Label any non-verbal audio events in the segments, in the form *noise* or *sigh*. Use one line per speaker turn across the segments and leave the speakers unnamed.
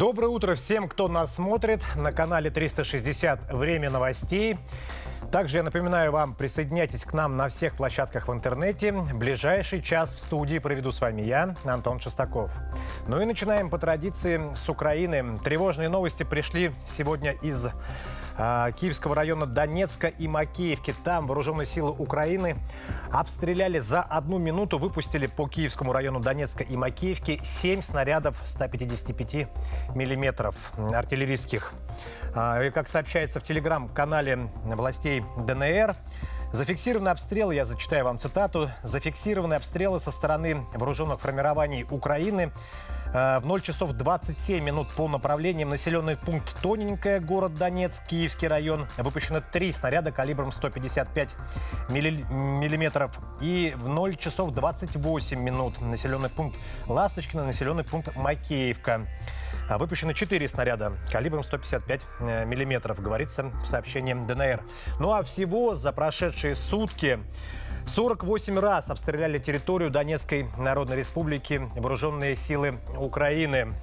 Доброе утро всем, кто нас смотрит на канале 360 «Время новостей». Также я напоминаю вам, присоединяйтесь к нам на всех площадках в интернете. Ближайший час в студии проведу с вами я, Антон Шестаков. Ну и начинаем по традиции с Украины. Тревожные новости пришли сегодня из Киевского района Донецка и Макеевки. Там вооруженные силы Украины обстреляли за одну минуту, выпустили по Киевскому району Донецка и Макеевки 7 снарядов 155 миллиметров артиллерийских. А, и как сообщается в телеграм-канале властей ДНР, Зафиксированы обстрелы, я зачитаю вам цитату, зафиксированы обстрелы со стороны вооруженных формирований Украины в 0 часов 27 минут по направлениям населенный пункт Тоненькая, город Донецк, Киевский район. Выпущено три снаряда калибром 155 миллиметров. И в 0 часов 28 минут населенный пункт Ласточкино, населенный пункт Макеевка. А выпущено 4 снаряда калибром 155 э, миллиметров, говорится в сообщении ДНР. Ну а всего за прошедшие сутки 48 раз обстреляли территорию Донецкой Народной Республики вооруженные силы Украины,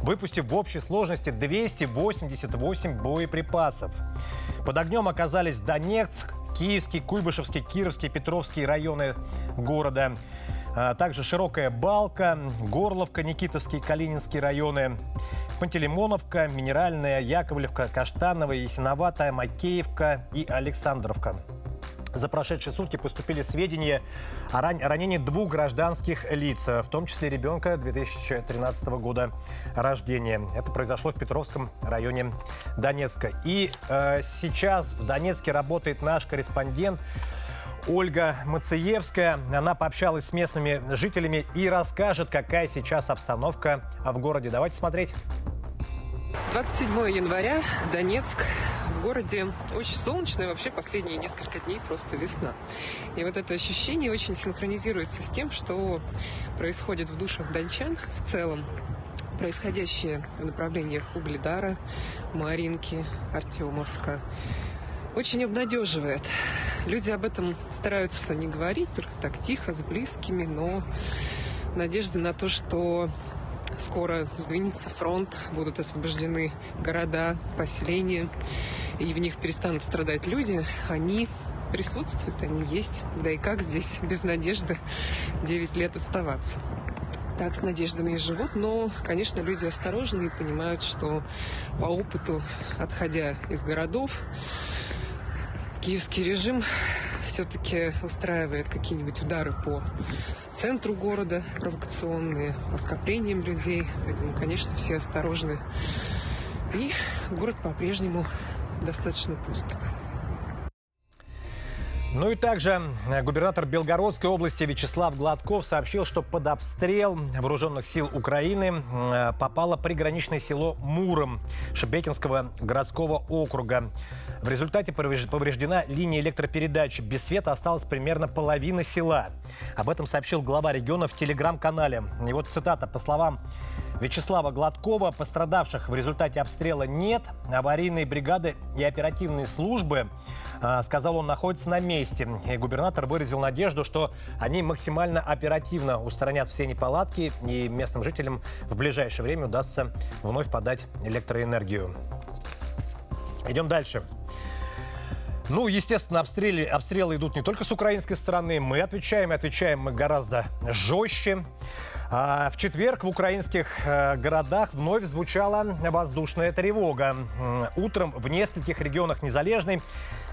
выпустив в общей сложности 288 боеприпасов. Под огнем оказались Донецк, Киевский, Куйбышевский, Кировский, Петровский районы города. А также Широкая Балка, Горловка, Никитовский, Калининский районы, Пантелеймоновка, Минеральная, Яковлевка, Каштановая, Ясиноватая, Макеевка и Александровка. За прошедшие сутки поступили сведения о ранении двух гражданских лиц, в том числе ребенка 2013 года рождения. Это произошло в Петровском районе Донецка. И э, сейчас в Донецке работает наш корреспондент Ольга Мациевская. Она пообщалась с местными жителями и расскажет, какая сейчас обстановка в городе. Давайте смотреть.
27 января, Донецк в городе очень солнечно, и вообще последние несколько дней просто весна. И вот это ощущение очень синхронизируется с тем, что происходит в душах дончан в целом. Происходящее в направлениях Угледара, Маринки, Артемовска очень обнадеживает. Люди об этом стараются не говорить, только так тихо, с близкими, но надежды на то, что скоро сдвинется фронт, будут освобождены города, поселения, и в них перестанут страдать люди, они присутствуют, они есть. Да и как здесь без надежды 9 лет оставаться? Так с надеждами и живут, но, конечно, люди осторожны и понимают, что по опыту, отходя из городов, киевский режим все-таки устраивает какие-нибудь удары по центру города провокационные, по скоплениям людей. Поэтому, конечно, все осторожны. И город по-прежнему достаточно пуст.
Ну и также э, губернатор Белгородской области Вячеслав Гладков сообщил, что под обстрел вооруженных сил Украины э, попало приграничное село Муром Шебекинского городского округа. В результате повреждена линия электропередачи. Без света осталась примерно половина села. Об этом сообщил глава региона в телеграм-канале. И вот цитата. По словам Вячеслава Гладкова, пострадавших в результате обстрела нет. Аварийные бригады и оперативные службы, сказал он, находятся на месте. И губернатор выразил надежду, что они максимально оперативно устранят все неполадки и местным жителям в ближайшее время удастся вновь подать электроэнергию. Идем дальше. Ну, естественно, обстрелы, обстрелы идут не только с украинской стороны. Мы отвечаем и отвечаем мы гораздо жестче. А в четверг в украинских э, городах вновь звучала воздушная тревога. Утром в нескольких регионах Незалежной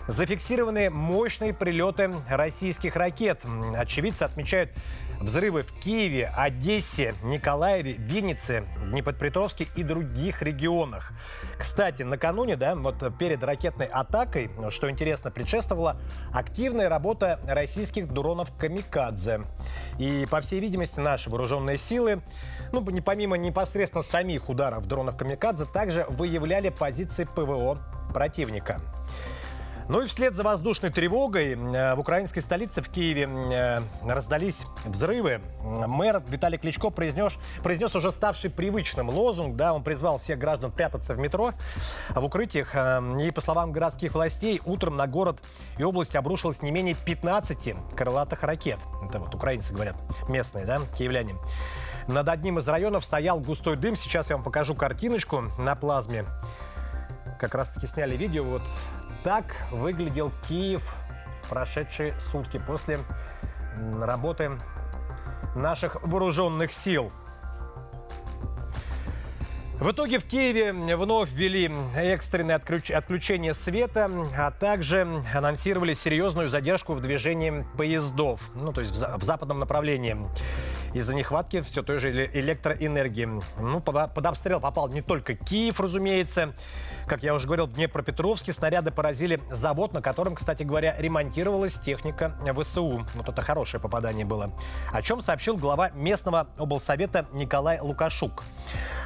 зафиксированы мощные прилеты российских ракет. Очевидцы отмечают Взрывы в Киеве, Одессе, Николаеве, Виннице, Днепропетровске и других регионах. Кстати, накануне, да, вот перед ракетной атакой, что интересно, предшествовала активная работа российских дронов «Камикадзе». И, по всей видимости, наши вооруженные силы, ну, не помимо непосредственно самих ударов дронов «Камикадзе», также выявляли позиции ПВО противника. Ну и вслед за воздушной тревогой э, в украинской столице, в Киеве, э, раздались взрывы. Мэр Виталий Кличко произнес, произнес уже ставший привычным лозунг. Да, он призвал всех граждан прятаться в метро, в укрытиях. Э, и, по словам городских властей, утром на город и область обрушилось не менее 15 крылатых ракет. Это вот украинцы говорят, местные, да, киевляне. Над одним из районов стоял густой дым. Сейчас я вам покажу картиночку на плазме. Как раз таки сняли видео. Вот так выглядел Киев в прошедшие сутки после работы наших вооруженных сил. В итоге в Киеве вновь ввели экстренное отключение света, а также анонсировали серьезную задержку в движении поездов, ну то есть в западном направлении из-за нехватки все той же электроэнергии. Ну, под обстрел попал не только Киев, разумеется. Как я уже говорил, в Днепропетровске снаряды поразили завод, на котором, кстати говоря, ремонтировалась техника ВСУ. Вот это хорошее попадание было. О чем сообщил глава местного облсовета Николай Лукашук.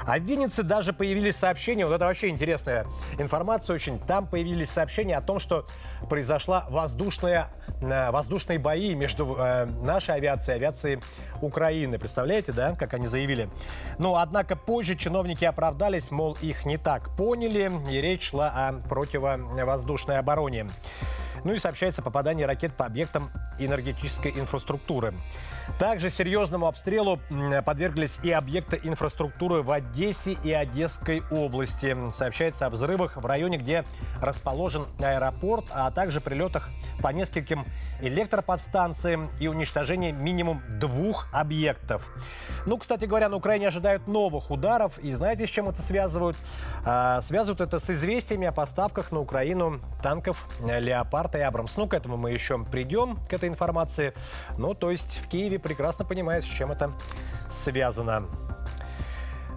А в Виннице даже появились сообщения, вот это вообще интересная информация очень, там появились сообщения о том, что произошла воздушная, э, воздушные бои между э, нашей авиацией и авиацией Украины. Представляете, да, как они заявили? Но, однако, позже чиновники оправдались, мол, их не так поняли, и речь шла о противовоздушной обороне. Ну и сообщается попадание ракет по объектам энергетической инфраструктуры. Также серьезному обстрелу подверглись и объекты инфраструктуры в Одессе и Одесской области. Сообщается о взрывах в районе, где расположен аэропорт, а также прилетах по нескольким электроподстанциям и уничтожении минимум двух объектов. Ну, кстати говоря, на Украине ожидают новых ударов. И знаете, с чем это связывают? А, связывают это с известиями о поставках на Украину танков «Леопард» и «Абрамс». Ну, к этому мы еще придем, к этой информации. Ну, то есть в Киеве прекрасно понимают, с чем это связано.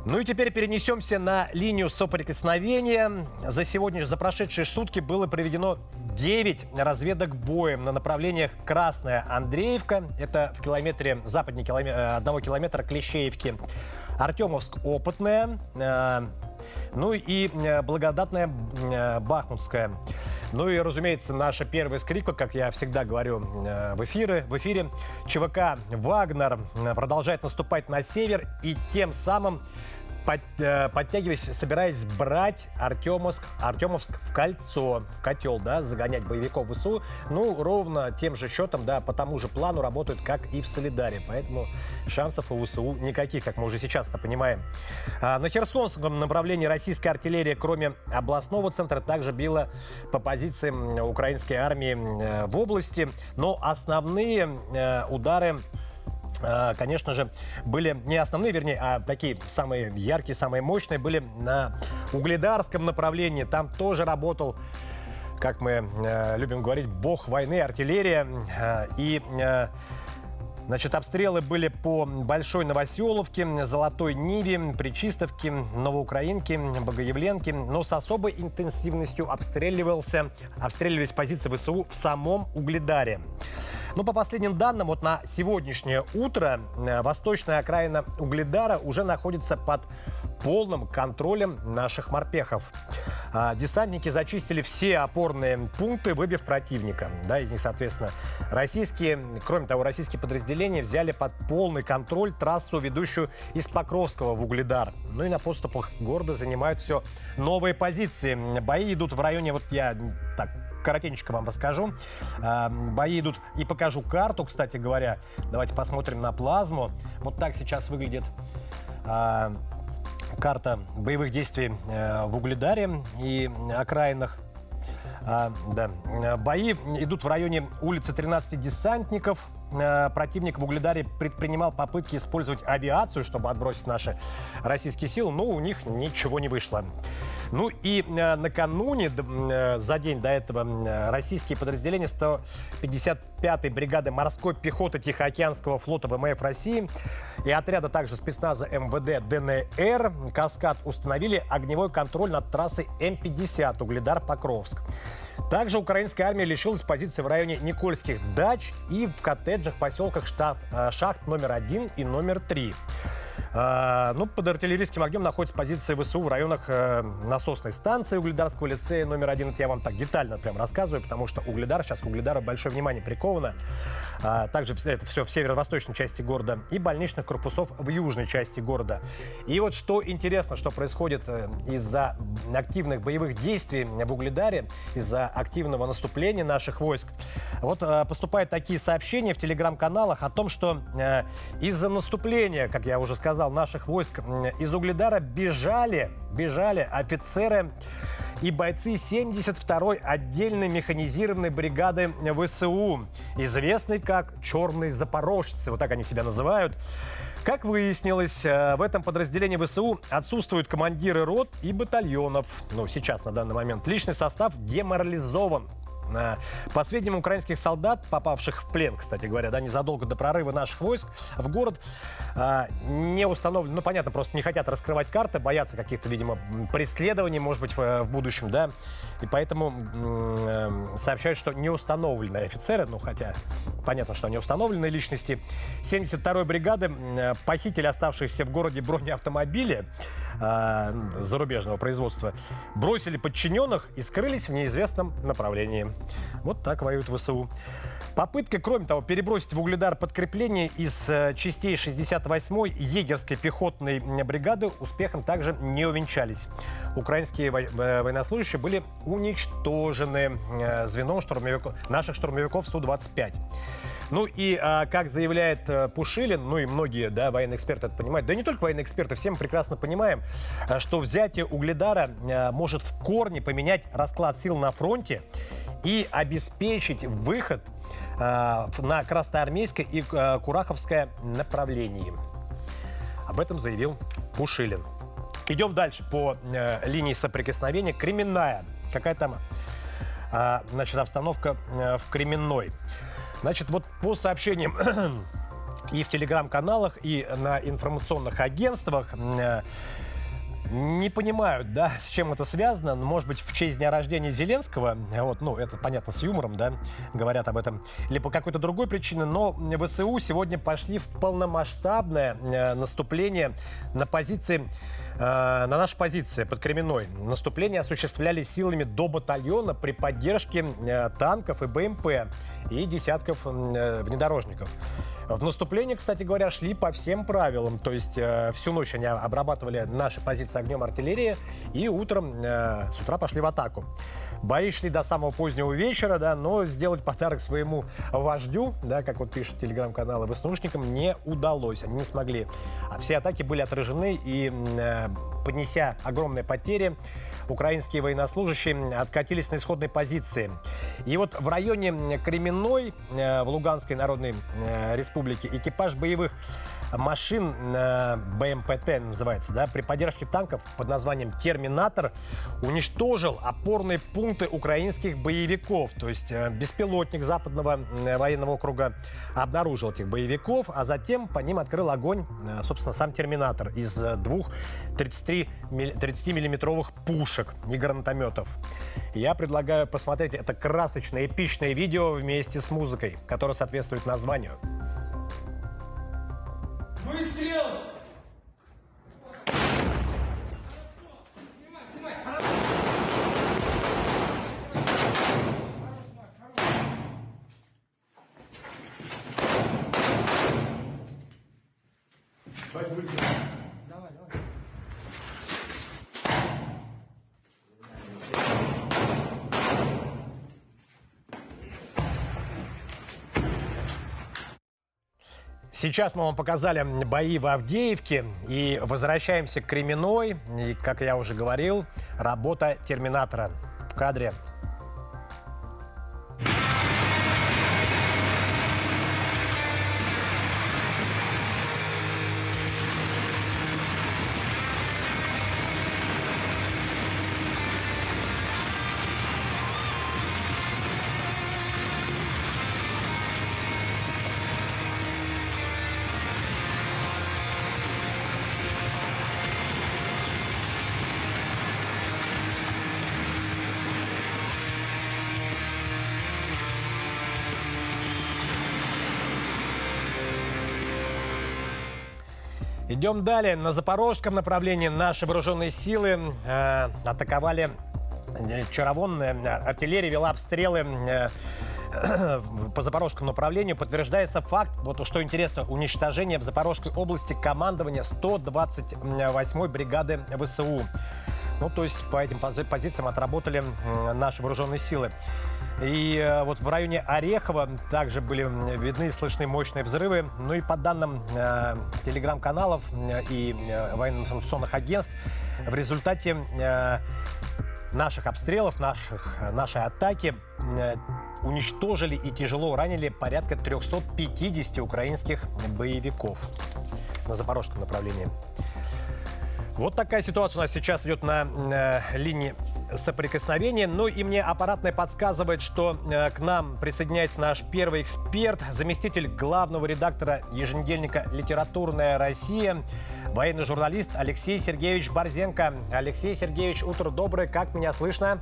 Ну и теперь перенесемся на линию соприкосновения. За сегодня, за прошедшие сутки было проведено 9 разведок боем на направлениях Красная Андреевка. Это в километре, западнее километр, э, одного километра Клещеевки. Артемовск Опытная. Э, ну и э, благодатная Бахмутская. Ну и, разумеется, наша первая скрипка, как я всегда говорю в эфире, в эфире ЧВК «Вагнер» продолжает наступать на север и тем самым под, э, подтягиваясь, собираясь брать Артемовск, Артемовск в кольцо, в котел, да, загонять боевиков в ВСУ. Ну, ровно тем же счетом, да, по тому же плану работают, как и в Солидаре. Поэтому шансов у ВСУ никаких, как мы уже сейчас-то понимаем. А на Херсонском направлении российская артиллерия, кроме областного центра, также била по позициям украинской армии э, в области. Но основные э, удары конечно же, были не основные, вернее, а такие самые яркие, самые мощные были на угледарском направлении. Там тоже работал как мы э, любим говорить, бог войны, артиллерия. Э, и э, Значит, обстрелы были по Большой Новоселовке, Золотой Ниве, Причистовке, Новоукраинке, Богоявленке, но с особой интенсивностью обстреливался, обстреливались позиции ВСУ в самом Угледаре. Но по последним данным, вот на сегодняшнее утро э, восточная окраина Угледара уже находится под полным контролем наших морпехов. А, десантники зачистили все опорные пункты, выбив противника. Да, из них, соответственно, российские, кроме того, российские подразделения взяли под полный контроль трассу, ведущую из Покровского в Угледар. Ну и на поступах города занимают все новые позиции. Бои идут в районе, вот я так коротенько вам расскажу. А, бои идут и покажу карту, кстати говоря. Давайте посмотрим на плазму. Вот так сейчас выглядит а, карта боевых действий э, в Угледаре и окраинах. А, да. Бои идут в районе улицы 13 десантников. Э, противник в Угледаре предпринимал попытки использовать авиацию, чтобы отбросить наши российские силы, но у них ничего не вышло. Ну и э, накануне, э, за день до этого, э, российские подразделения 155-й бригады морской пехоты Тихоокеанского флота ВМФ России и отряда также спецназа МВД ДНР «Каскад» установили огневой контроль над трассой М-50 Угледар-Покровск. Также украинская армия лишилась позиции в районе Никольских дач и в коттеджах поселках штат, шахт номер 1 и номер 3 ну, под артиллерийским огнем находится позиция ВСУ в районах э, насосной станции Угледарского лицея номер один. Это я вам так детально прям рассказываю, потому что Угледар, сейчас к Угледару большое внимание приковано. А, также это все в северо-восточной части города и больничных корпусов в южной части города. И вот что интересно, что происходит э, из-за активных боевых действий в Угледаре, из-за активного наступления наших войск. Вот э, поступают такие сообщения в телеграм-каналах о том, что из-за наступления, как я уже сказал, наших войск из Угледара бежали, бежали офицеры и бойцы 72-й отдельной механизированной бригады ВСУ, известной как «Черные запорожцы», вот так они себя называют. Как выяснилось, э, в этом подразделении ВСУ отсутствуют командиры рот и батальонов. Ну, сейчас, на данный момент. Личный состав деморализован. По сведениям украинских солдат, попавших в плен, кстати говоря, да, незадолго до прорыва наших войск в город, а, не установлен, ну, понятно, просто не хотят раскрывать карты, боятся каких-то, видимо, преследований, может быть, в, в будущем, да, и поэтому э, сообщают, что не установлены офицеры, ну, хотя понятно, что они установленные личности. 72-й бригады похитили оставшиеся в городе бронеавтомобили, э, зарубежного производства, бросили подчиненных и скрылись в неизвестном направлении. Вот так воюют ВСУ. Попытка, кроме того, перебросить в Угледар подкрепление из э, частей 68-й егерской пехотной бригады успехом также не увенчались. Украинские э, военнослужащие были уничтожены э, звеном штурмовиков, наших штурмовиков Су-25. Ну и, а, как заявляет а, Пушилин, ну и многие да, военные эксперты это понимают, да не только военные эксперты, все мы прекрасно понимаем, а, что взятие Угледара а, может в корне поменять расклад сил на фронте и обеспечить выход а, на Красноармейское и а, Кураховское направлении. Об этом заявил Пушилин. Идем дальше по э, линии соприкосновения. Кременная. Какая там э, значит, обстановка э, в Кременной? Значит, вот по сообщениям *clears throat* и в телеграм-каналах, и на информационных агентствах э, не понимают, да, с чем это связано. Может быть, в честь дня рождения Зеленского, вот, ну, это понятно, с юмором, да, говорят об этом, или по какой-то другой причине, но ВСУ сегодня пошли в полномасштабное э, наступление на позиции Э, на нашей позиции под Кременной наступление осуществляли силами до батальона при поддержке э, танков и БМП и десятков э, внедорожников. В наступлении, кстати говоря, шли по всем правилам. То есть э, всю ночь они обрабатывали наши позиции огнем артиллерии и утром, э, с утра пошли в атаку. Бои шли до самого позднего вечера, да, но сделать подарок своему вождю, да, как вот пишут телеграм-каналы, ВСНУшникам, не удалось. Они не смогли. А все атаки были отражены и, э, поднеся огромные потери, украинские военнослужащие откатились на исходной позиции. И вот в районе Кременной, э, в Луганской Народной э, Республике, экипаж боевых машин э, БМПТ называется, да, при поддержке танков под названием «Терминатор» уничтожил опорные пункты украинских боевиков. То есть беспилотник западного военного округа обнаружил этих боевиков, а затем по ним открыл огонь, собственно, сам «Терминатор» из двух 30-миллиметровых пушек и гранатометов. Я предлагаю посмотреть это красочное, эпичное видео вместе с музыкой, которая соответствует названию. Сейчас мы вам показали бои в Авдеевке и возвращаемся к Кременной. И, как я уже говорил, работа терминатора в кадре Идем далее. На запорожском направлении наши вооруженные силы э, атаковали э, Чаровонная артиллерия вела обстрелы э, *clears throat* по Запорожскому направлению подтверждается факт, вот что интересно, уничтожение в Запорожской области командования 128-й бригады ВСУ. Ну, то есть по этим позициям отработали наши вооруженные силы. И э, вот в районе Орехова также были видны и слышны мощные взрывы. Ну и по данным э, телеграм-каналов э, и э, военно-информационных агентств, в результате э, наших обстрелов, наших, нашей атаки э, уничтожили и тяжело ранили порядка 350 украинских боевиков на запорожском направлении. Вот такая ситуация у нас сейчас идет на э, линии соприкосновения. Ну и мне аппаратное подсказывает, что э, к нам присоединяется наш первый эксперт, заместитель главного редактора еженедельника «Литературная Россия», военный журналист Алексей Сергеевич Борзенко. Алексей Сергеевич, утро доброе. Как меня слышно?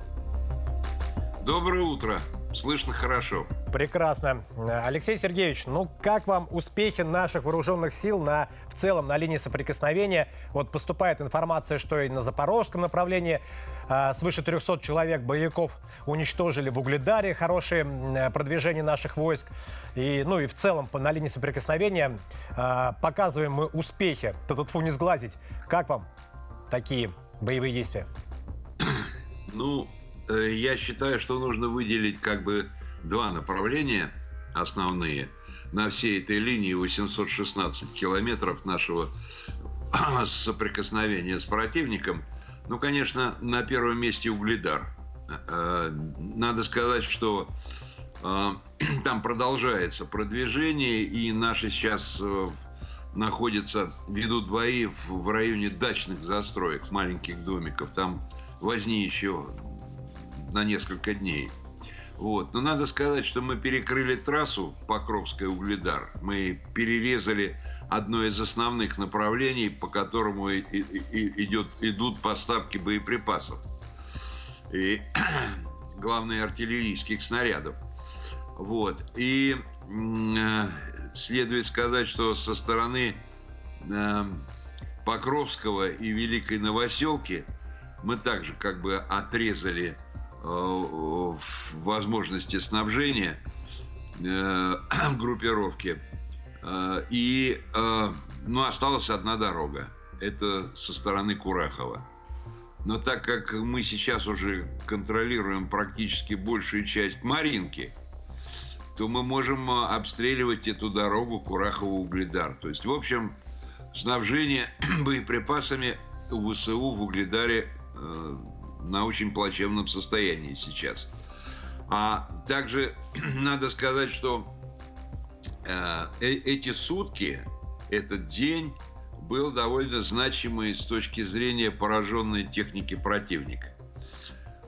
Доброе утро. Слышно хорошо.
Прекрасно. Алексей Сергеевич, ну как вам успехи наших вооруженных сил на, в целом на линии соприкосновения? Вот поступает информация, что и на запорожском направлении свыше 300 человек боевиков уничтожили в Угледаре. Хорошее продвижение наших войск. И, ну и в целом на линии соприкосновения а, показываем мы успехи. Тут не сглазить. Как вам такие боевые действия? *clears throat*
Ну, Э, я считаю, что нужно выделить как бы два направления основные на всей этой линии 816 километров нашего *clears throat* соприкосновения с противником. Ну, конечно, на первом месте Угледар. Э, надо сказать, что э, *clears throat* там продолжается продвижение, и наши сейчас находятся, ведут бои в районе дачных застроек, маленьких домиков. Там возни еще на несколько дней. Вот. Но надо сказать, что мы перекрыли трассу Покровская угледар. Мы перерезали одно из основных направлений, по которому и, и, и идет, идут поставки боеприпасов. И *clears throat* главное артиллерийских снарядов. Вот. И э, следует сказать, что со стороны э, Покровского и Великой Новоселки мы также как бы отрезали возможности снабжения э, *clears throat* группировки. Э, и ну, осталась одна дорога. Это со стороны Курахова. Но так как мы сейчас уже контролируем практически большую часть Маринки, то мы можем обстреливать эту дорогу Курахово-Угледар. То есть, в общем, снабжение *clears throat* боеприпасами у ВСУ в Угледаре на очень плачевном состоянии сейчас. А также *clears throat* надо сказать, что э, э, эти сутки, этот день был довольно значимый с точки зрения пораженной техники противника.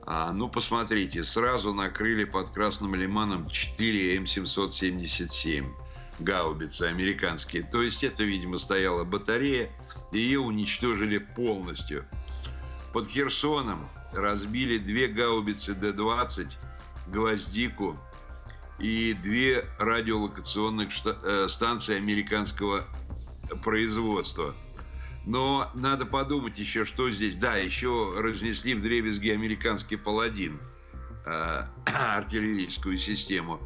А, ну, посмотрите, сразу накрыли под Красным Лиманом 4 М777 гаубицы американские. То есть это, видимо, стояла батарея, и ее уничтожили полностью. Под Херсоном разбили две гаубицы Д-20, гвоздику и две радиолокационных э, станции американского производства. Но надо подумать еще, что здесь. Да, еще разнесли в дребезги американский паладин, э, *clears throat* артиллерийскую систему.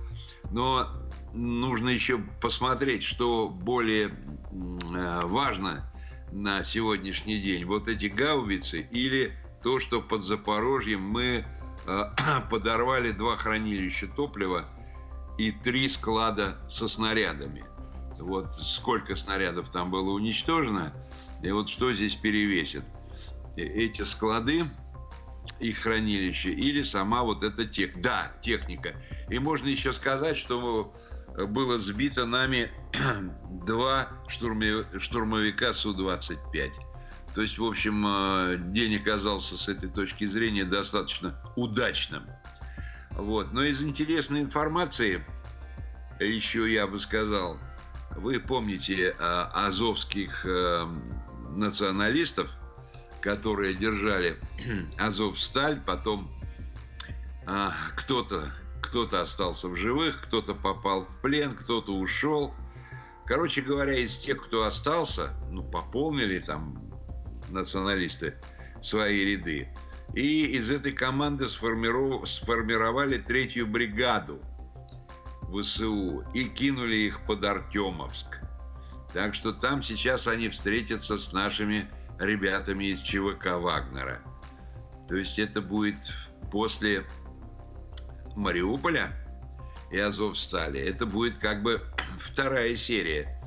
Но нужно еще посмотреть, что более э, важно на сегодняшний день. Вот эти гаубицы или то, что под Запорожьем мы э, *clears throat* подорвали два хранилища топлива и три склада со снарядами. Вот сколько снарядов там было уничтожено, и вот что здесь перевесит. Э, эти склады, их хранилище или сама вот эта тех, да, техника. И можно еще сказать, что было сбито нами *clears throat* два штурмовика Су-25. То есть, в общем, э, день оказался с этой точки зрения достаточно удачным. Вот. Но из интересной информации, еще я бы сказал, вы помните э, азовских э, националистов, которые держали *clears throat* Азовсталь, потом кто-то кто-то остался в живых, кто-то попал в плен, кто-то ушел. Короче говоря, из тех, кто остался, ну, пополнили там националисты свои ряды. И из этой команды сформировали третью бригаду ВСУ и кинули их под Артемовск. Так что там сейчас они встретятся с нашими ребятами из ЧВК Вагнера. То есть это будет после Мариуполя и Азовстали. Это будет как бы вторая серия.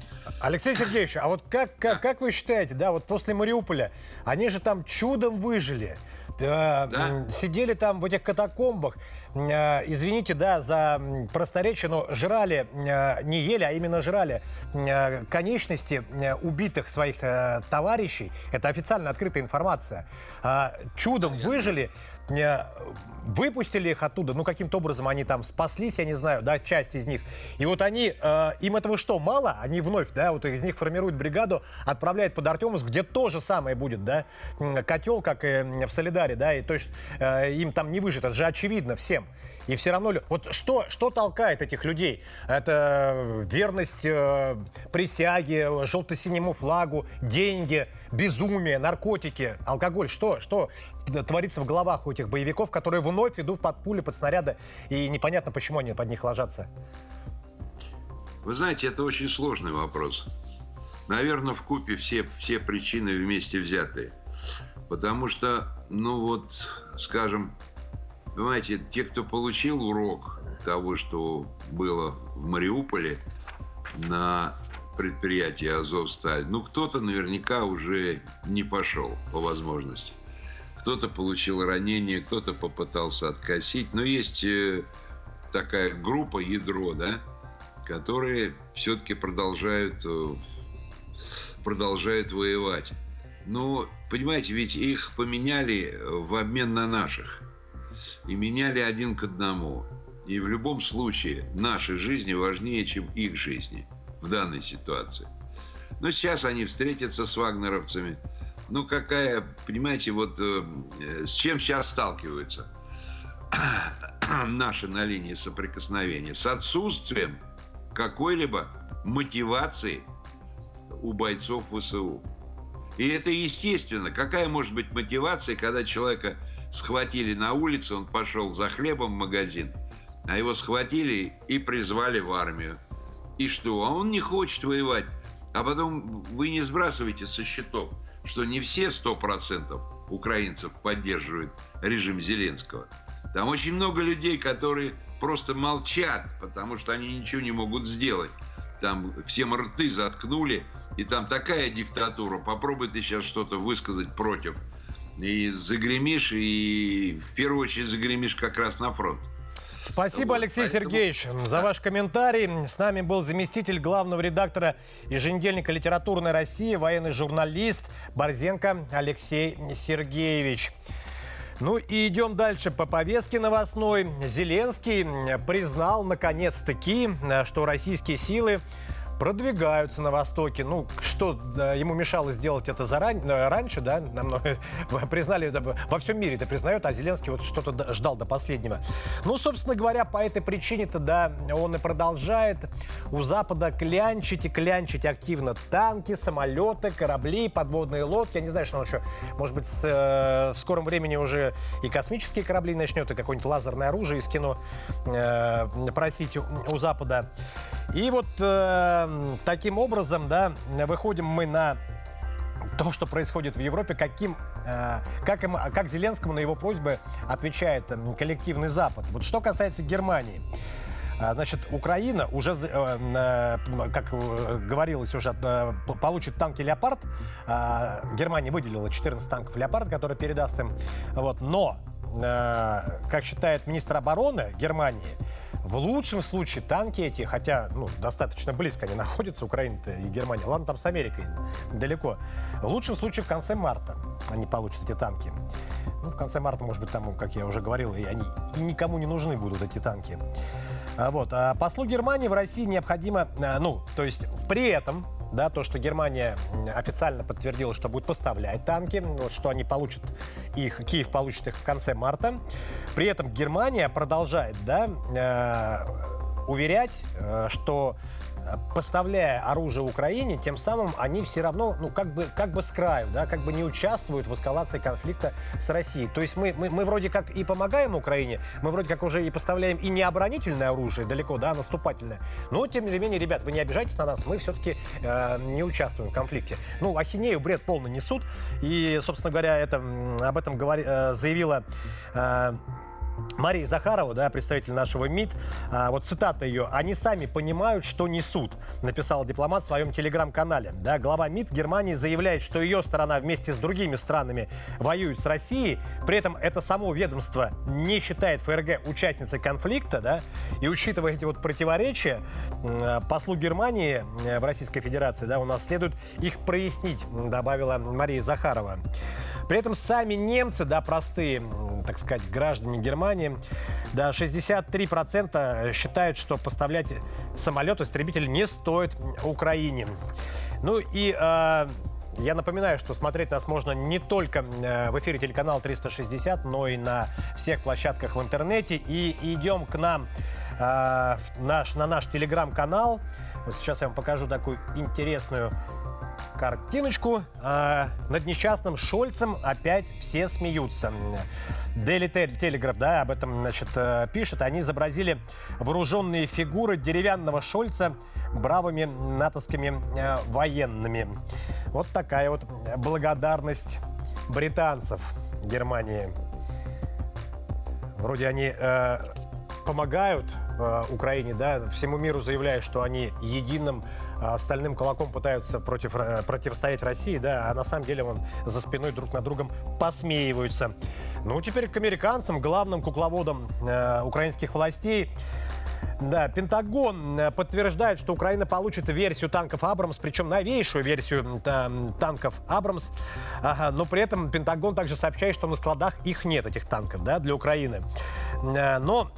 Алексей Сергеевич, а вот как, как, как вы считаете, да, вот после Мариуполя, они же там чудом выжили. Э, да? Сидели там в этих катакомбах. Э, извините, да, за просторечие, но жрали, э, не ели, а именно жрали конечности убитых своих товарищей. Это официально открытая информация. Чудом выжили выпустили их оттуда, ну, каким-то образом они там спаслись, я не знаю, да, часть из них. И вот они, э, им этого что, мало? Они вновь, да, вот из них формируют бригаду, отправляют под Артемовск, где то же самое будет, да, котел, как и в Солидаре, да, и то есть э, им там не выжить, это же очевидно всем. И все равно, вот что, что толкает этих людей? Это верность э, присяге, желто-синему флагу, деньги, безумие, наркотики, алкоголь. Что, что творится в головах у этих боевиков, которые вновь идут под пули, под снаряды, и непонятно, почему они под них ложатся?
Вы знаете, это очень сложный вопрос. Наверное, в купе все, все причины вместе взятые. Потому что, ну вот, скажем, Понимаете, те, кто получил урок того, что было в Мариуполе на предприятии «Азовсталь», ну, кто-то наверняка уже не пошел по возможности. Кто-то получил ранение, кто-то попытался откосить. Но есть э, такая группа ядро, да, которые все-таки продолжают, э, продолжают воевать. Но, понимаете, ведь их поменяли в обмен на наших и меняли один к одному. И в любом случае наши жизни важнее, чем их жизни в данной ситуации. Но сейчас они встретятся с вагнеровцами. Ну, какая, понимаете, вот э, с чем сейчас сталкиваются *clears throat* наши на линии соприкосновения? С отсутствием какой-либо мотивации у бойцов ВСУ. И это естественно. Какая может быть мотивация, когда человека схватили на улице, он пошел за хлебом в магазин, а его схватили и призвали в армию. И что? А он не хочет воевать. А потом вы не сбрасываете со счетов, что не все 100% украинцев поддерживают режим Зеленского. Там очень много людей, которые просто молчат, потому что они ничего не могут сделать. Там всем рты заткнули, и там такая диктатура. Попробуй ты сейчас что-то высказать против и загремишь, и в первую очередь загремишь как раз на фронт.
Спасибо, вот, Алексей поэтому... Сергеевич, за ваш комментарий. С нами был заместитель главного редактора еженедельника «Литературная Россия», военный журналист Борзенко Алексей Сергеевич. Ну и идем дальше по повестке новостной. Зеленский признал наконец-таки, что российские силы продвигаются на Востоке. Ну, что ему мешало сделать это заран... Э, раньше, да? Нам признали, во всем мире это признают, а Зеленский вот что-то ждал до последнего. Ну, собственно говоря, по этой причине-то, да, он и продолжает у Запада клянчить и клянчить активно танки, самолеты, корабли, подводные лодки. Я не знаю, что он еще, может быть, с, э, в скором времени уже и космические корабли начнет, и какое-нибудь лазерное оружие из кино э, просить у, у Запада. И вот э, таким образом, да, выходим мы на то, что происходит в Европе, каким, э, как, им, как Зеленскому на его просьбы отвечает э, коллективный Запад. Вот что касается Германии. А, значит, Украина уже, э, э, как говорилось уже, э, получит танки «Леопард». А, Германия выделила 14 танков «Леопард», которые передаст им. Вот. Но, как считает министр обороны Германии, в лучшем случае танки эти, хотя ну, достаточно близко они находятся, Украина и Германия, ладно, там с Америкой далеко, в лучшем случае в конце марта они получат эти танки. Ну, в конце марта, может быть, там, как я уже говорил, и они и никому не нужны будут эти танки. А вот. А послу Германии в России необходимо, а, ну, то есть при этом да, то, что Германия официально подтвердила, что будет поставлять танки, вот, что они получат их, Киев получит их в конце марта. При этом Германия продолжает, да, э, уверять, э, что поставляя оружие Украине, тем самым они все равно, ну, как бы, как бы с краю, да, как бы не участвуют в эскалации конфликта с Россией. То есть мы, мы, мы вроде как и помогаем Украине, мы вроде как уже и поставляем и не оборонительное оружие далеко, да, наступательное. Но, тем не менее, ребят, вы не обижайтесь на нас, мы все-таки э, не участвуем в конфликте. Ну, ахинею, бред полный несут. И, собственно говоря, это, об этом говори, э, заявила э, Мария Захарова, да, представитель нашего МИД, а, вот цитата ее, «Они сами понимают, что несут», написал дипломат в своем телеграм-канале. Да, глава МИД Германии заявляет, что ее сторона вместе с другими странами воюет с Россией, при этом это само ведомство не считает ФРГ участницей конфликта, да, и учитывая эти вот противоречия, послу Германии э, в Российской Федерации, да, у нас следует их прояснить, добавила Мария Захарова. При этом сами немцы, да, простые, так сказать, граждане Германии, да, 63% считают, что поставлять самолет-истребитель не стоит Украине. Ну и э, я напоминаю, что смотреть нас можно не только э, в эфире телеканала 360, но и на всех площадках в интернете. И идем к нам э, наш, на наш телеграм-канал. Вот сейчас я вам покажу такую интересную картиночку. А, над несчастным Шольцем опять все смеются. Daily Telegraph, да, об этом, значит, э, пишет. Они изобразили вооруженные фигуры деревянного Шольца бравыми натовскими э, военными. Вот такая вот благодарность британцев Германии. Вроде они э, помогают э, Украине, да, всему миру заявляя, что они единым стальным кулаком пытаются против, э, противостоять России, да, а на самом деле он за спиной друг над другом посмеиваются. Ну, теперь к американцам, главным кукловодам э, украинских властей. Да, Пентагон э, подтверждает, что Украина получит версию танков «Абрамс», причем новейшую версию э, танков «Абрамс». Ага, но при этом Пентагон также сообщает, что на складах их нет, этих танков, да, для Украины. Э, но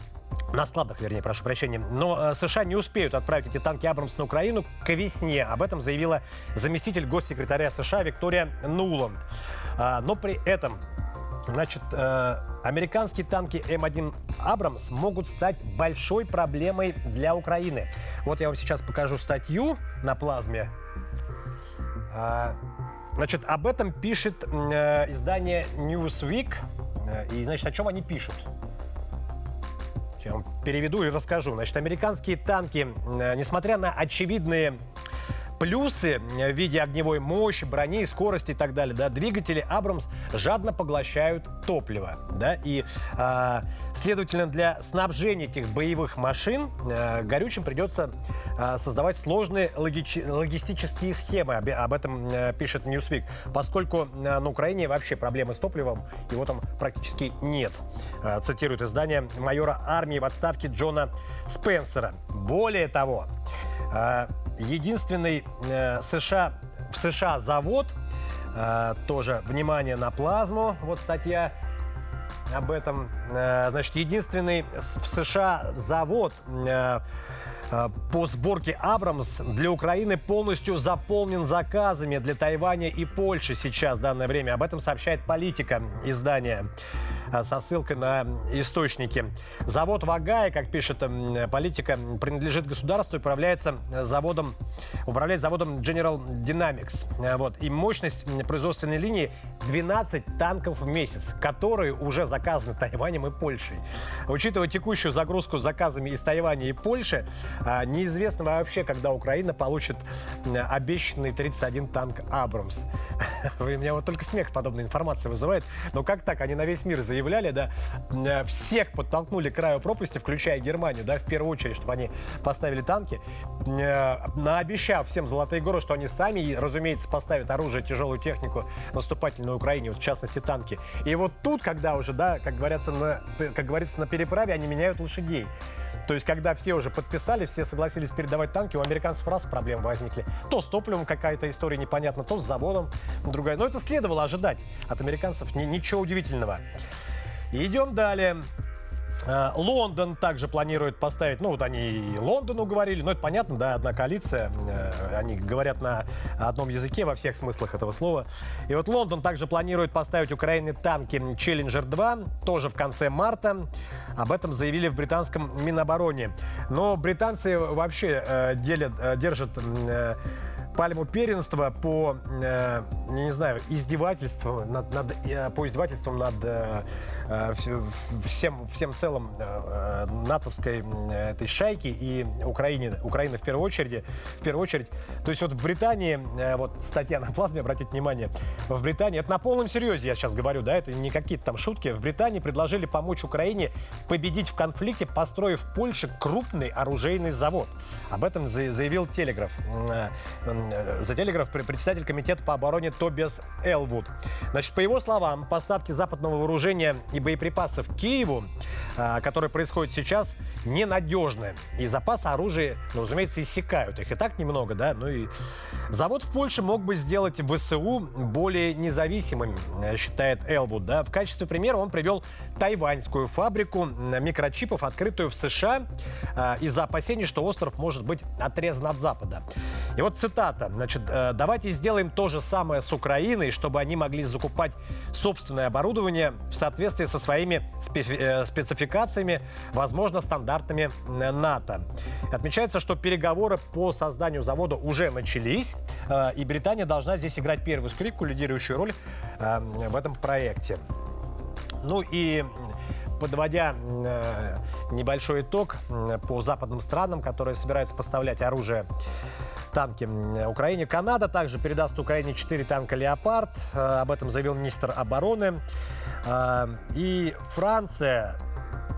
на складах, вернее, прошу прощения. Но э, США не успеют отправить эти танки «Абрамс» на Украину к весне. Об этом заявила заместитель госсекретаря США Виктория Нуланд. А, но при этом Значит, э, американские танки М1 «Абрамс» могут стать большой проблемой для Украины. Вот я вам сейчас покажу статью на плазме. А, значит, об этом пишет э, издание Newsweek. И, значит, о чем они пишут? Я вам переведу и расскажу. Значит, американские танки, э, несмотря на очевидные плюсы в виде огневой мощи, брони, скорости и так далее, да, двигатели Абрамс жадно поглощают топливо, да, и, э, следовательно, для снабжения этих боевых машин э, горючим придется э, создавать сложные логич... логистические схемы, об, об этом э, пишет Newsweek, поскольку э, на Украине вообще проблемы с топливом, его там практически нет, э, цитирует издание майора армии в отставке Джона Спенсера. Более того, э, единственный э, США, в США завод, э, тоже внимание на плазму, вот статья об этом. Э, значит, единственный в США завод э, э, по сборке Абрамс для Украины полностью заполнен заказами для Тайваня и Польши сейчас в данное время. Об этом сообщает политика издания. Э, со ссылкой на источники. Завод Вагая, как пишет политика, принадлежит государству и управляется заводом, управляет заводом General Dynamics. Э, вот. И мощность производственной линии 12 танков в месяц, которые уже заказаны Тайванем и Польшей. Учитывая текущую загрузку заказами из Тайваня и Польши, э, неизвестно вообще, когда Украина получит обещанный 31 танк Абрамс. *laughs* У меня вот только смех подобной информации вызывает. Но как так? Они на весь мир заявляют заявляли, да, э, всех подтолкнули к краю пропасти, включая Германию, да, в первую очередь, чтобы они поставили танки, э, наобещав всем золотые горы, что они сами, разумеется, поставят оружие, тяжелую технику наступательную на Украине, вот в частности танки. И вот тут, когда уже, да, как говорится, на, как говорится, на переправе они меняют лошадей. То есть, когда все уже подписались, все согласились передавать танки, у американцев раз проблемы возникли. То с топливом какая-то история непонятна, то с заводом другая. Но это следовало ожидать от американцев. Ничего удивительного. Идем далее. Э, Лондон также планирует поставить, ну вот они и Лондону говорили, но это понятно, да, одна коалиция, э, они говорят на одном языке во всех смыслах этого слова. И вот Лондон также планирует поставить Украине танки Challenger 2, тоже в конце марта. Об этом заявили в британском Минобороне. Но британцы вообще э, делят, э, держат пальму первенства по, не знаю, издевательствам, над, над, по издевательствам над всем, всем целом э, э, натовской этой шайки и Украине, Украины в первую очередь, в первую очередь. То есть вот в Британии, вот статья на плазме, обратите внимание, в Британии, это на полном серьезе я сейчас говорю, да, это не какие-то там шутки, в Британии предложили помочь Украине победить в конфликте, построив в Польше крупный оружейный завод. Об этом заявил Телеграф. За Телеграф председатель комитета по обороне Тобиас Элвуд. Значит, по его словам, поставки западного вооружения и боеприпасов Киеву, а, которые происходят сейчас, ненадежны. И запасы оружия, ну, разумеется, иссякают. Их и так немного, да. Ну и завод в Польше мог бы сделать ВСУ более независимым, считает Элвуд. Да. В качестве примера он привел тайваньскую фабрику микрочипов, открытую в США а, из-за опасений, что остров может быть отрезан от Запада. И вот цитата. Значит, «Э, давайте сделаем то же самое с Украиной, чтобы они могли закупать собственное оборудование в соответствии со своими э, спецификациями, возможно, стандартами НАТО. Отмечается, что переговоры по созданию завода уже начались, э, и Британия должна здесь играть первую скрипку, лидирующую роль э, в этом проекте. Ну и подводя небольшой итог по западным странам, которые собираются поставлять оружие танки Украине. Канада также передаст Украине 4 танка «Леопард». Об этом заявил министр обороны. И Франция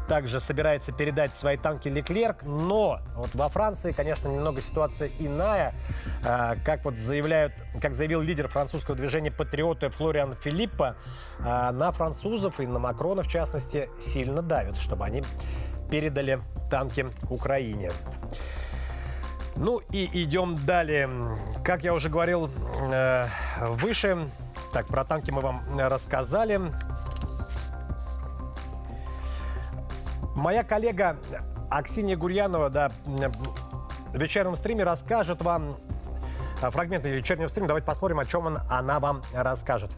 также собирается передать свои танки Леклерк, но вот во Франции, конечно, немного ситуация иная. Как вот заявляют, как заявил лидер французского движения «Патриоты» Флориан Филиппа, на французов и на Макрона, в частности, сильно давят, чтобы они передали танки Украине. Ну и идем далее. Как я уже говорил э, выше, так, про танки мы вам рассказали. Моя коллега Аксинья Гурьянова да, в вечернем стриме расскажет вам э, фрагменты вечернего стрима. Давайте посмотрим, о чем он, она вам расскажет.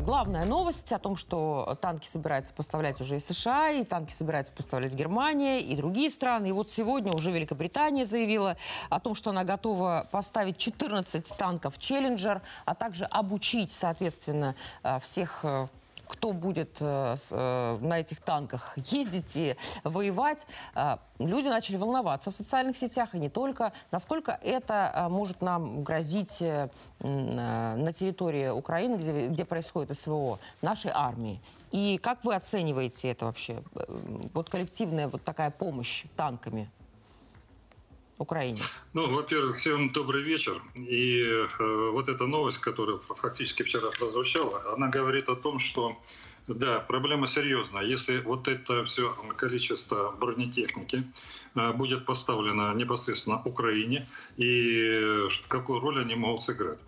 Главная новость о том, что танки собирается поставлять уже и США, и танки собирается поставлять Германия, и другие страны. И вот сегодня уже Великобритания заявила о том, что она готова поставить 14 танков «Челленджер», а также обучить, соответственно, э, всех э, кто будет э, э, на этих танках ездить и воевать, э, люди начали волноваться в социальных сетях, и не только. Насколько это э, может нам грозить э, на территории Украины, где, где происходит СВО, нашей армии? И как вы оцениваете это вообще? Э, вот коллективная вот такая помощь танками? Украине?
Ну, во-первых, всем добрый вечер. И э, вот эта новость, которая фактически вчера прозвучала, она говорит о том, что да, проблема серьезная. Если вот это все количество бронетехники э, будет поставлено непосредственно Украине, и э, какую роль они могут сыграть.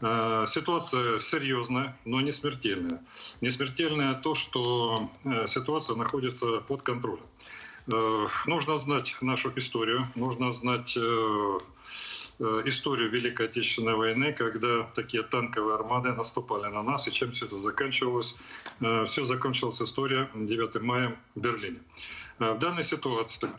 Э, ситуация серьезная, но не смертельная. Не смертельная то, что э, ситуация находится под контролем. Э, нужно знать нашу историю, нужно знать э, э, историю Великой Отечественной войны, когда такие танковые армады наступали на нас, и чем все это заканчивалось. Все закончилась история 9 мая в Берлине. В данной ситуации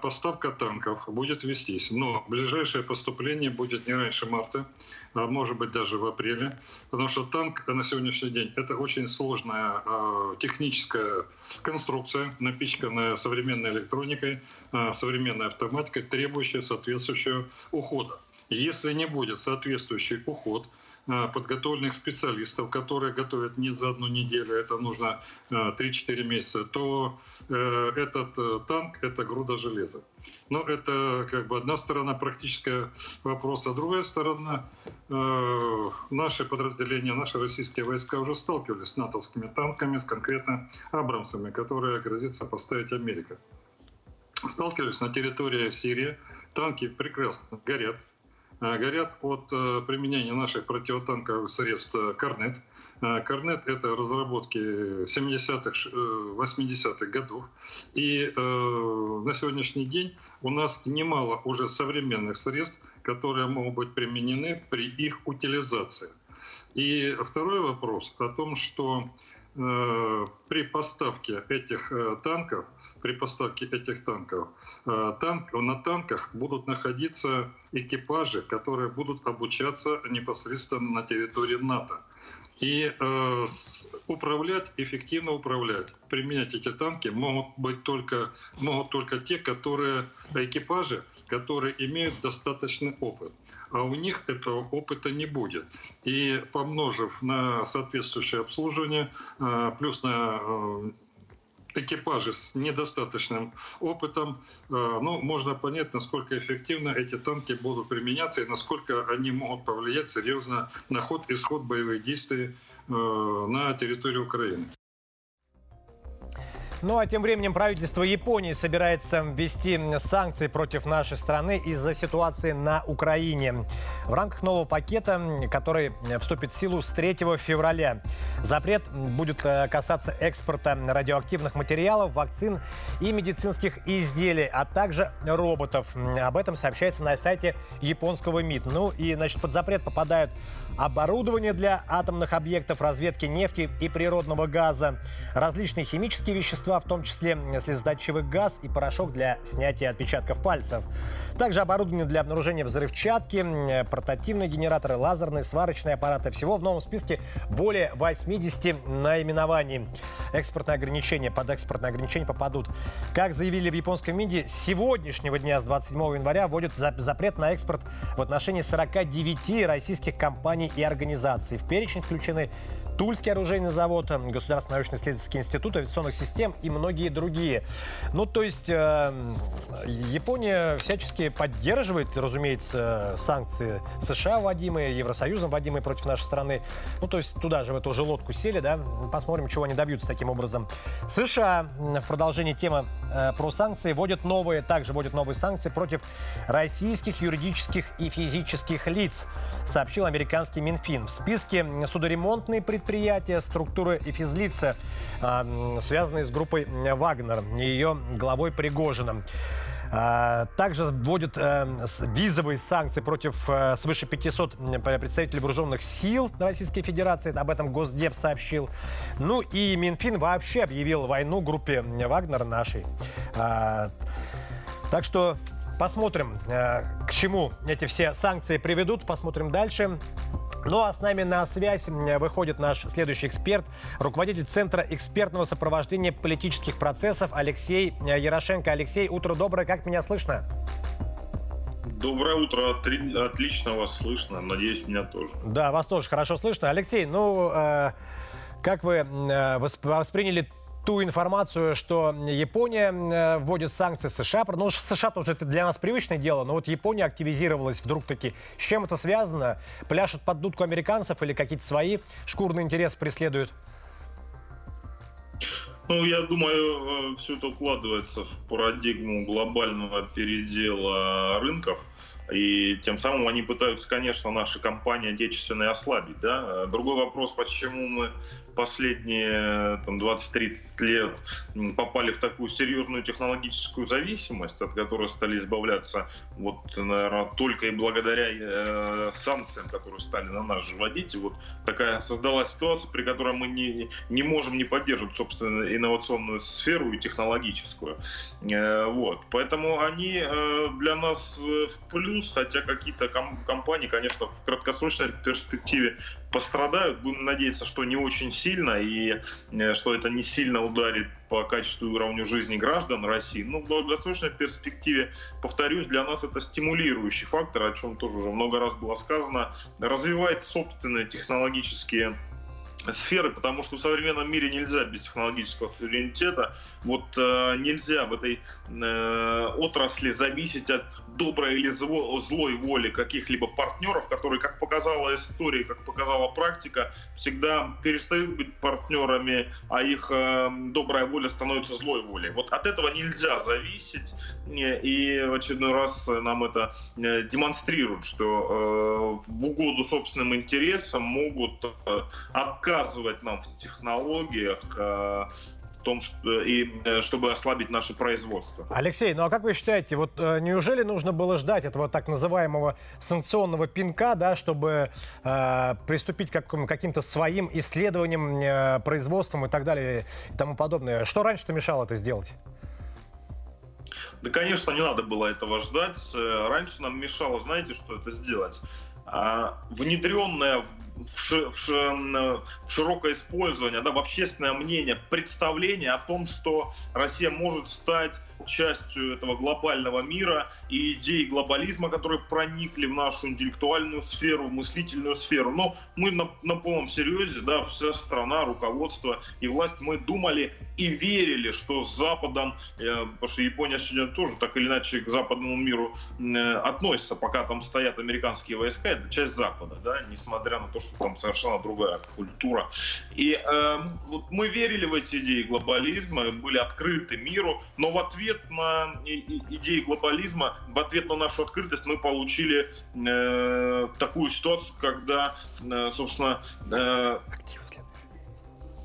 поставка танков будет вестись, но ближайшее поступление будет не раньше марта, а может быть даже в апреле, потому что танк на сегодняшний день это очень сложная э, техническая конструкция, напичканная современной электроникой, э, современной автоматикой, требующая соответствующего ухода. Если не будет соответствующий уход, Э, подготовленных специалистов, которые готовят не за одну неделю, это нужно 3-4 э, месяца, то э, этот танк — это груда железа. Но это как бы одна сторона практическая вопроса. Другая сторона, наши подразделения, наши российские войска уже сталкивались с натовскими танками, с конкретно Абрамсами, которые грозится поставить Америка. Сталкивались на территории Сирии, танки прекрасно горят, горят от э, применения наших противотанковых средств э, «Корнет». Корнет – это разработки 70-х, 80-х годов. И на сегодняшний день у нас немало уже современных средств, которые могут быть применены при их утилизации. И второй вопрос о том, что э, при поставке этих э, танков, при поставке этих танков, э, танк, на танках будут находиться экипажи, которые будут обучаться непосредственно на территории НАТО. И э, управлять, эффективно управлять, применять эти танки могут быть только, могут только те, которые, экипажи, которые имеют достаточный опыт. А у них этого опыта не будет. И помножив на соответствующее обслуживание, э, плюс на э, экипажи с недостаточным опытом, э, ну, можно понять, насколько эффективно эти танки будут применяться и насколько они могут повлиять серьезно на ход, исход боевых действий на территории Украины.
Ну а тем временем правительство Японии собирается ввести санкции против нашей страны из-за ситуации на Украине. В рамках нового пакета, который вступит в силу с 3 февраля, запрет будет э, касаться экспорта радиоактивных материалов, вакцин и медицинских изделий, а также роботов. Об этом сообщается на сайте японского МИД. Ну и, значит, под запрет попадают оборудование для атомных объектов, разведки нефти и природного газа, различные химические вещества, в том числе слезоточивый газ и порошок для снятия отпечатков пальцев. Также оборудование для обнаружения взрывчатки, портативные генераторы, лазерные, сварочные аппараты. Всего в новом списке более 80 наименований. Экспортные ограничения, под экспортные ограничения попадут. Как заявили в японском МИДе, с сегодняшнего дня, с 27 января, вводят запрет на экспорт в отношении 49 российских компаний и организаций. В перечень включены Тульский оружейный завод, Государственный научно-исследовательский институт авиационных систем и многие другие. Ну, то есть э, Япония всячески поддерживает, разумеется, санкции США вводимые, Евросоюзом вводимые против нашей страны. Ну, то есть туда же, в эту же лодку сели, да? Посмотрим, чего они добьются таким образом. США в продолжении темы э, про санкции вводят новые, также вводят новые санкции против российских юридических и физических лиц, сообщил американский Минфин. В списке судоремонтные предприятия, предприятия, структуры и физлица, а, связанные с группой «Вагнер» и ее главой Пригожиным. А, также вводят э, визовые санкции против э, свыше 500 представителей вооруженных сил Российской Федерации. Об этом Госдеп сообщил. Ну и Минфин вообще объявил войну группе «Вагнер» нашей. А, так что посмотрим, э, к чему эти все санкции приведут. Посмотрим дальше. Ну а с нами на связь выходит наш следующий эксперт, руководитель Центра экспертного сопровождения политических процессов Алексей э, Ярошенко. Алексей, утро доброе, как меня слышно?
Доброе утро, отлично вас слышно, надеюсь, меня тоже.
Да, вас тоже хорошо слышно. Алексей, ну, э, как вы э, восприняли ту информацию, что Япония э, вводит санкции США. Ну, США тоже это для нас привычное дело, но вот Япония активизировалась вдруг таки. С чем это связано? Пляшут под дудку американцев или какие-то свои шкурные интересы преследуют?
Ну, я думаю, э, все это укладывается в парадигму глобального передела рынков. И тем самым они пытаются, конечно, наши компании отечественные ослабить. Да? Другой вопрос, почему мы последние там, 20-30 лет попали в такую серьезную технологическую зависимость, от которой стали избавляться вот, наверное, только и благодаря э, санкциям, которые стали на нас же вводить. И вот такая создалась ситуация, при которой мы не, не можем не поддерживать, собственно, инновационную сферу и технологическую. Э, вот. Поэтому они э, для нас э, в плюс, хотя какие-то ком- компании, конечно, в краткосрочной перспективе пострадают. Будем надеяться, что не очень сильно и э, что это не сильно ударит по качеству и уровню жизни граждан России. Но в долгосрочной перспективе, повторюсь, для нас это стимулирующий фактор, о чем тоже уже много раз было сказано, развивает собственные технологические сферы, потому что в современном мире нельзя без технологического суверенитета. Вот э, нельзя в этой э, отрасли зависеть от доброй или зло, злой воли каких-либо партнеров, которые, как показала история, как показала практика, всегда перестают быть партнерами, а их э, добрая воля становится злой волей. Вот от этого нельзя зависеть, и в очередной раз нам это э, демонстрирует, что э, в угоду собственным интересам могут э, отказывать отказывать нам в технологиях, том, что, и э, чтобы ослабить наше производство.
Алексей, ну а как вы считаете, вот э, неужели нужно было ждать этого так называемого санкционного пинка, да, чтобы э, приступить к каким-то своим исследованиям, э, производством и так далее и тому подобное? Что раньше-то мешало это сделать?
Да, конечно, не надо было этого ждать. Э, раньше нам мешало, знаете, что это сделать? А, внедренная в, в, в широкое использование, да, в общественное мнение, представление о том, что Россия может стать частью этого глобального мира и идеи глобализма, которые проникли в нашу интеллектуальную сферу, мыслительную сферу. Но мы на, на полном серьезе, да, вся страна, руководство и власть, мы думали и верили, что с Западом, э, потому что Япония сегодня тоже так или иначе к западному миру э, относится, пока там стоят американские войска, это часть Запада, да, несмотря на то, что там совершенно другая культура. И э, вот мы верили в эти идеи глобализма, были открыты миру, но в ответ ответ на идеи глобализма, в ответ на нашу открытость мы получили э, такую ситуацию, когда, э, собственно, э,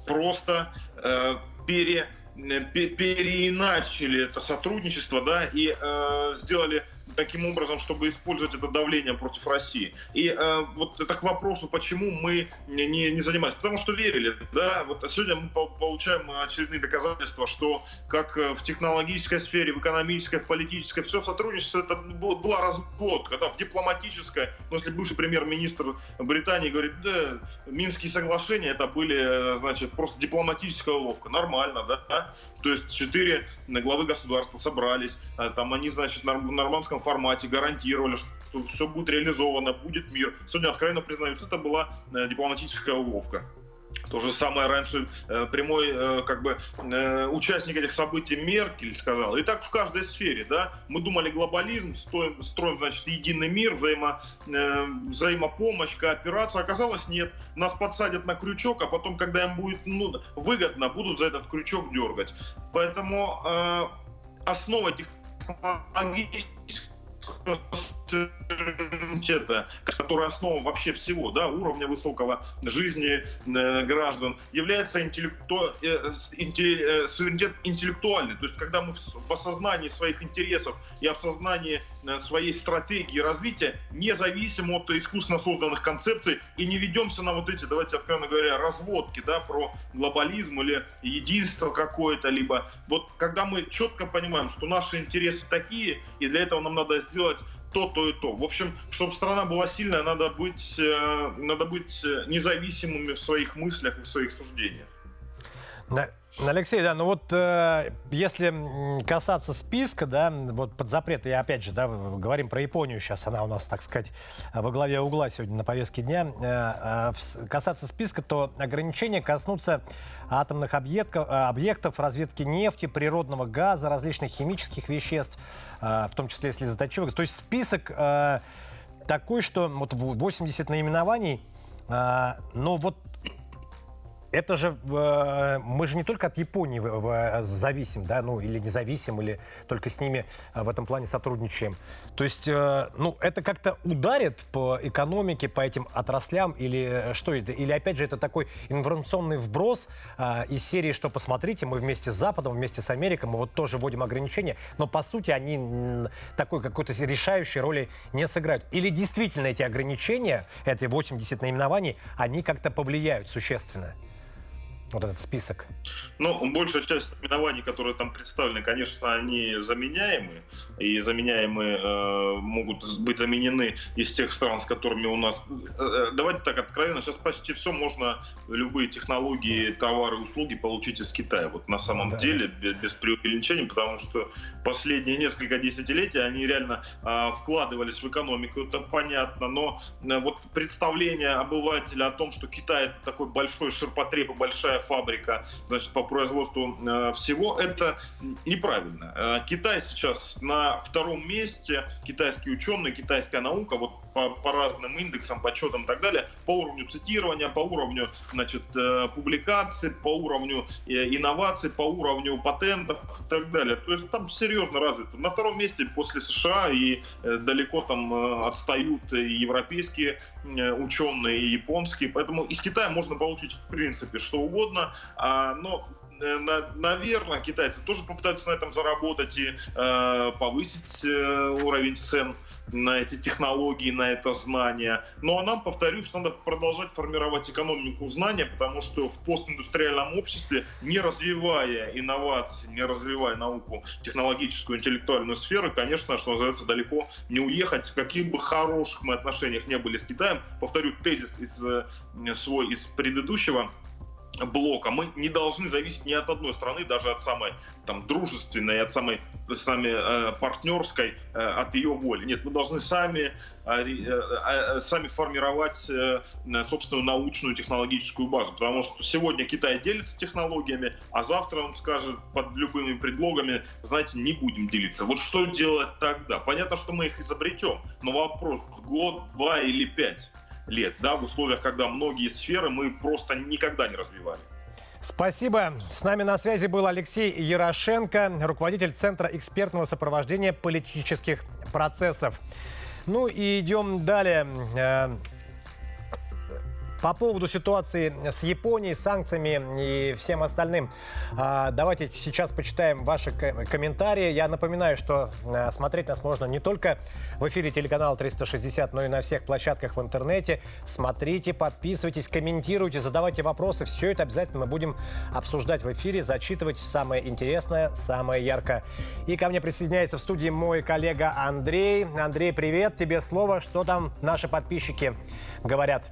просто э, пере, э, переиначили это сотрудничество, да, и э, сделали таким образом, чтобы использовать это давление против России. И э, вот это к вопросу, почему мы не, не занимались. Потому что верили. Да? Вот сегодня мы получаем очередные доказательства, что как э, в технологической сфере, в экономической, в политической, все сотрудничество, это была разводка. Да? В дипломатической, ну, если бывший премьер-министр Британии говорит, да, Минские соглашения это были, э, значит, просто дипломатическая уловка. Нормально, да? То есть четыре главы государства собрались, э, там они, значит, в нормандском формате гарантировали, что все будет реализовано, будет мир. Сегодня откровенно признаюсь, это была э, дипломатическая уловка. То же самое раньше э, прямой э, как бы участник этих событий Меркель сказал. И так в каждой сфере, да. Мы думали глобализм, стоим, строим, значит, единый мир, взаимо, взаимопомощь, кооперация. Оказалось, нет. Нас подсадят на крючок, а потом, когда им будет ну, выгодно, будут за этот крючок дергать. Поэтому э, основа технологических nosotros суверенитета, которая основа вообще всего, да, уровня высокого жизни э, граждан, является интеллекту... э, интелли... э, суверенитет интеллектуальный. То есть, когда мы в, осознании своих интересов и в осознании э, своей стратегии развития, независимо от искусственно созданных концепций, и не ведемся на вот эти, давайте откровенно говоря, разводки, да, про глобализм или единство какое-то, либо вот когда мы четко понимаем, что наши интересы такие, и для этого нам надо сделать то, то и то. В общем, чтобы страна была сильная, надо быть, э, надо быть независимыми в своих мыслях и в своих суждениях.
Алексей, да, ну вот э, если касаться списка, да, вот под запрет, и опять же, да, говорим про Японию сейчас, она у нас, так сказать, во главе угла сегодня на повестке дня. Э, э, касаться списка, то ограничения коснутся атомных объектов, э, объектов разведки нефти, природного газа, различных химических веществ, э, в том числе если заточивок. То есть список э, такой, что вот 80 наименований, э, но вот это же э, мы же не только от Японии в, зависим, да, ну или независим, или только с ними э, в этом плане сотрудничаем. То есть, э, ну это как-то ударит по экономике, по этим отраслям, или э, что это? Или опять же это такой информационный вброс э, из серии, что посмотрите, мы вместе с Западом, вместе с Америкой, мы вот тоже вводим ограничения, но по сути они такой какой-то решающей роли не сыграют. Или действительно эти ограничения, эти 80 наименований, они как-то повлияют существенно? Вот этот список?
Ну, большая часть именований, которые там представлены, конечно, они заменяемы, и заменяемые э, могут быть заменены из тех стран, с которыми у нас... Э, э, давайте так откровенно, сейчас почти все можно, любые технологии, товары, услуги получить из Китая. Вот на самом да. деле, без, без преувеличения, потому что последние несколько десятилетий они реально э, вкладывались в экономику, это понятно, но э, вот представление обывателя о том, что Китай это такой большой ширпотреб и большая фабрика значит, по производству э, всего, это неправильно. Э, Китай сейчас на втором месте, китайские ученые, китайская наука, вот по, по разным индексам, подсчетам и так далее, по уровню цитирования, по уровню значит, э, публикаций, по уровню э, инноваций, по уровню патентов и так далее. То есть там серьезно развито. На втором месте после США и э, далеко там отстают европейские ученые и японские. Поэтому из Китая можно получить в принципе что угодно, а, но наверное, китайцы тоже попытаются на этом заработать и э, повысить э, уровень цен на эти технологии, на это знание. Ну а нам, повторюсь, надо продолжать формировать экономику знания, потому что в постиндустриальном обществе, не развивая инновации, не развивая науку, технологическую, интеллектуальную сферу, конечно, что называется, далеко не уехать, в каких бы хороших мы отношениях не были с Китаем. Повторю тезис из, э, свой из предыдущего блока. Мы не должны зависеть ни от одной страны, даже от самой там, дружественной, от самой с нами э, партнерской, э, от ее воли. Нет, мы должны сами, э, э, э, сами формировать э, собственную научную технологическую базу. Потому что сегодня Китай делится технологиями, а завтра он скажет под любыми предлогами, знаете, не будем делиться. Вот что делать тогда? Понятно, что мы их изобретем, но вопрос год, два или пять лет, да, в условиях, когда многие сферы мы просто никогда не развивали.
Спасибо. С нами на связи был Алексей Ярошенко, руководитель Центра экспертного сопровождения политических процессов. Ну и идем далее. Э, по поводу ситуации с Японией, санкциями и всем остальным, а, давайте сейчас почитаем ваши комментарии. Я напоминаю, что а, смотреть нас можно не только в эфире телеканала 360, но и на всех площадках в интернете. Смотрите, подписывайтесь, комментируйте, задавайте вопросы. Все это обязательно мы будем обсуждать в эфире, зачитывать самое интересное, самое яркое. И ко мне присоединяется в студии мой коллега Андрей. Андрей, привет, тебе слово. Что там наши подписчики говорят?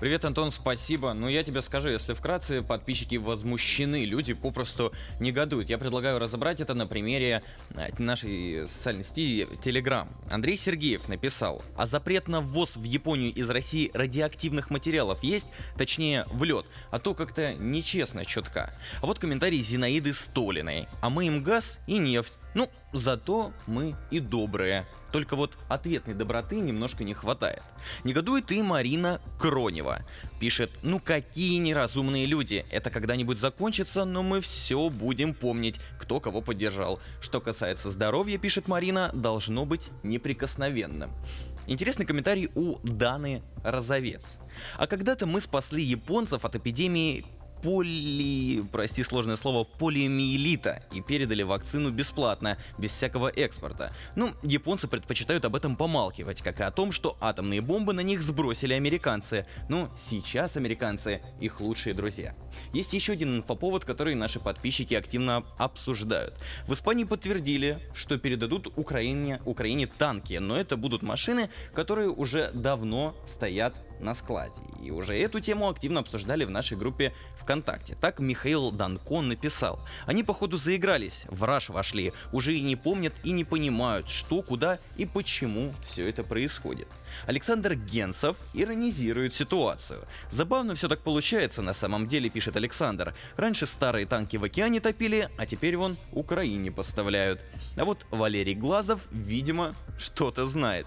Привет, Антон, спасибо. Ну, я тебе скажу, если вкратце, подписчики возмущены, люди попросту негодуют. Я предлагаю разобрать это на примере э, нашей социальной сети Telegram. Андрей Сергеев написал, а запрет на ввоз в Японию из России радиоактивных материалов есть? Точнее, в лед. А то как-то нечестно четко. А вот комментарий Зинаиды Столиной. А мы им газ и нефть. Ну, зато мы и добрые. Только вот ответной доброты немножко не хватает. Негодует и Марина Кронева. Пишет, ну какие неразумные люди. Это когда-нибудь закончится, но мы все будем помнить, кто кого поддержал. Что касается здоровья, пишет Марина, должно быть неприкосновенным. Интересный комментарий у Даны Розовец. А когда-то мы спасли японцев от эпидемии поли... прости сложное слово, полиомиелита и передали вакцину бесплатно, без всякого экспорта. Ну, японцы предпочитают об этом помалкивать, как и о том, что атомные бомбы на них сбросили американцы. Ну, сейчас американцы их лучшие друзья. Есть еще один инфоповод, который наши подписчики активно обсуждают. В Испании подтвердили, что передадут Украине, Украине танки, но это будут машины, которые уже давно стоят на складе. И уже эту тему активно обсуждали в нашей группе ВКонтакте. Так Михаил Данкон написал. Они походу заигрались, в раш вошли, уже и не помнят и не понимают, что, куда и почему все это происходит. Александр Генсов иронизирует ситуацию. Забавно все так получается на самом деле, пишет Александр. Раньше старые танки в океане топили, а теперь вон Украине поставляют. А вот Валерий Глазов, видимо, что-то знает.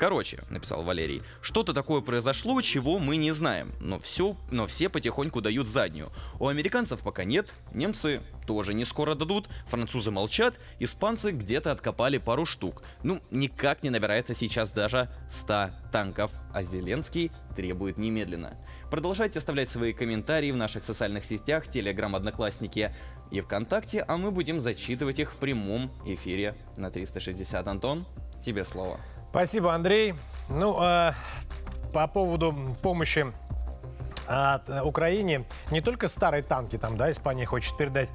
Короче, написал Валерий, что-то такое произошло, чего мы не знаем, но все, но все потихоньку дают заднюю. У американцев пока нет, немцы тоже не скоро дадут, французы молчат, испанцы где-то откопали пару штук. Ну, никак не набирается сейчас даже 100 танков, а Зеленский требует немедленно. Продолжайте оставлять свои комментарии в наших социальных сетях, Телеграм, Одноклассники и ВКонтакте, а мы будем зачитывать их в прямом эфире на 360. Антон, тебе слово.
Спасибо, Андрей. Ну, э, по поводу помощи от Украине не только старые танки там, да, Испания хочет передать.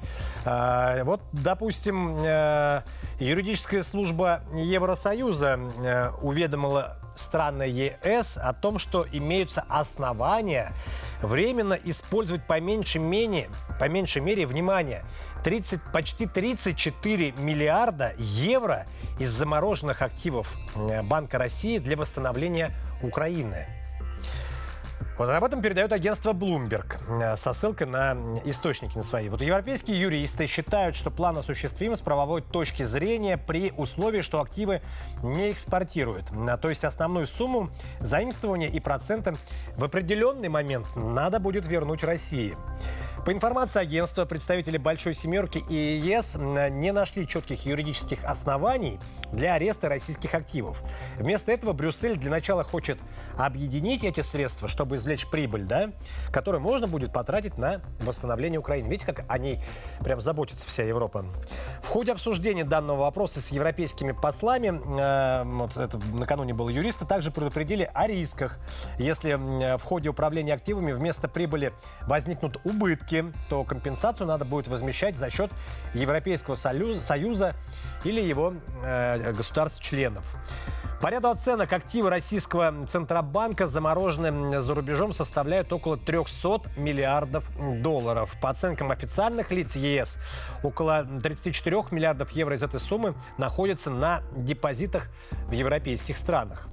А, вот, допустим, э, юридическая служба Евросоюза э, уведомила страны ЕС о том, что имеются основания временно использовать по меньшей мере, по меньшей мере, внимание, 30, почти 34 миллиарда евро из замороженных активов Банка России для восстановления Украины. Вот об этом передает агентство Bloomberg со ссылкой на источники на свои. Вот европейские юристы считают, что план осуществим с правовой точки зрения при условии, что активы не экспортируют. А, то есть основную сумму заимствования и проценты в определенный момент надо будет вернуть России. По информации агентства, представители Большой Семерки и ЕС не нашли четких юридических оснований для ареста российских активов. Вместо этого Брюссель для начала хочет объединить эти средства, чтобы извлечь прибыль, да, которую можно будет потратить на восстановление Украины. Видите, как о ней прям заботится вся Европа. В ходе обсуждения данного вопроса с европейскими послами, э, вот это накануне было юристы, также предупредили о рисках. Если в ходе управления активами вместо прибыли возникнут убытки, убытки, то компенсацию надо будет возмещать за счет Европейского Союза или его э, государств-членов. По ряду оценок активы российского Центробанка, замороженные за рубежом, составляют около 300 миллиардов долларов. По оценкам официальных лиц ЕС, около 34 миллиардов евро из этой суммы находятся на депозитах в европейских странах.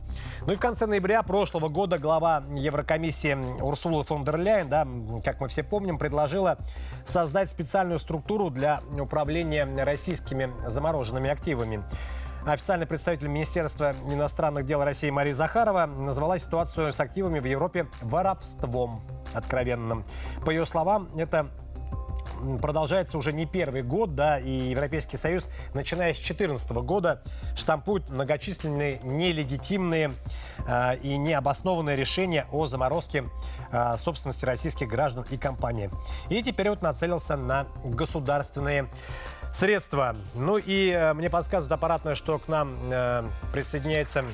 Ну и в конце ноября прошлого года глава Еврокомиссии Урсула фон дер Ляйен, да, как мы все помним, предложила создать специальную структуру для управления российскими замороженными активами. Официальный представитель Министерства иностранных дел России Мария Захарова назвала ситуацию с активами в Европе воровством откровенным. По ее словам, это продолжается уже не первый год, да, и Европейский Союз, начиная с 2014 года, штампует многочисленные нелегитимные э, и необоснованные решения о заморозке э, собственности российских граждан и компаний. И теперь вот нацелился на государственные средства. Ну и э, мне подсказывает аппаратное, что к нам э, присоединяется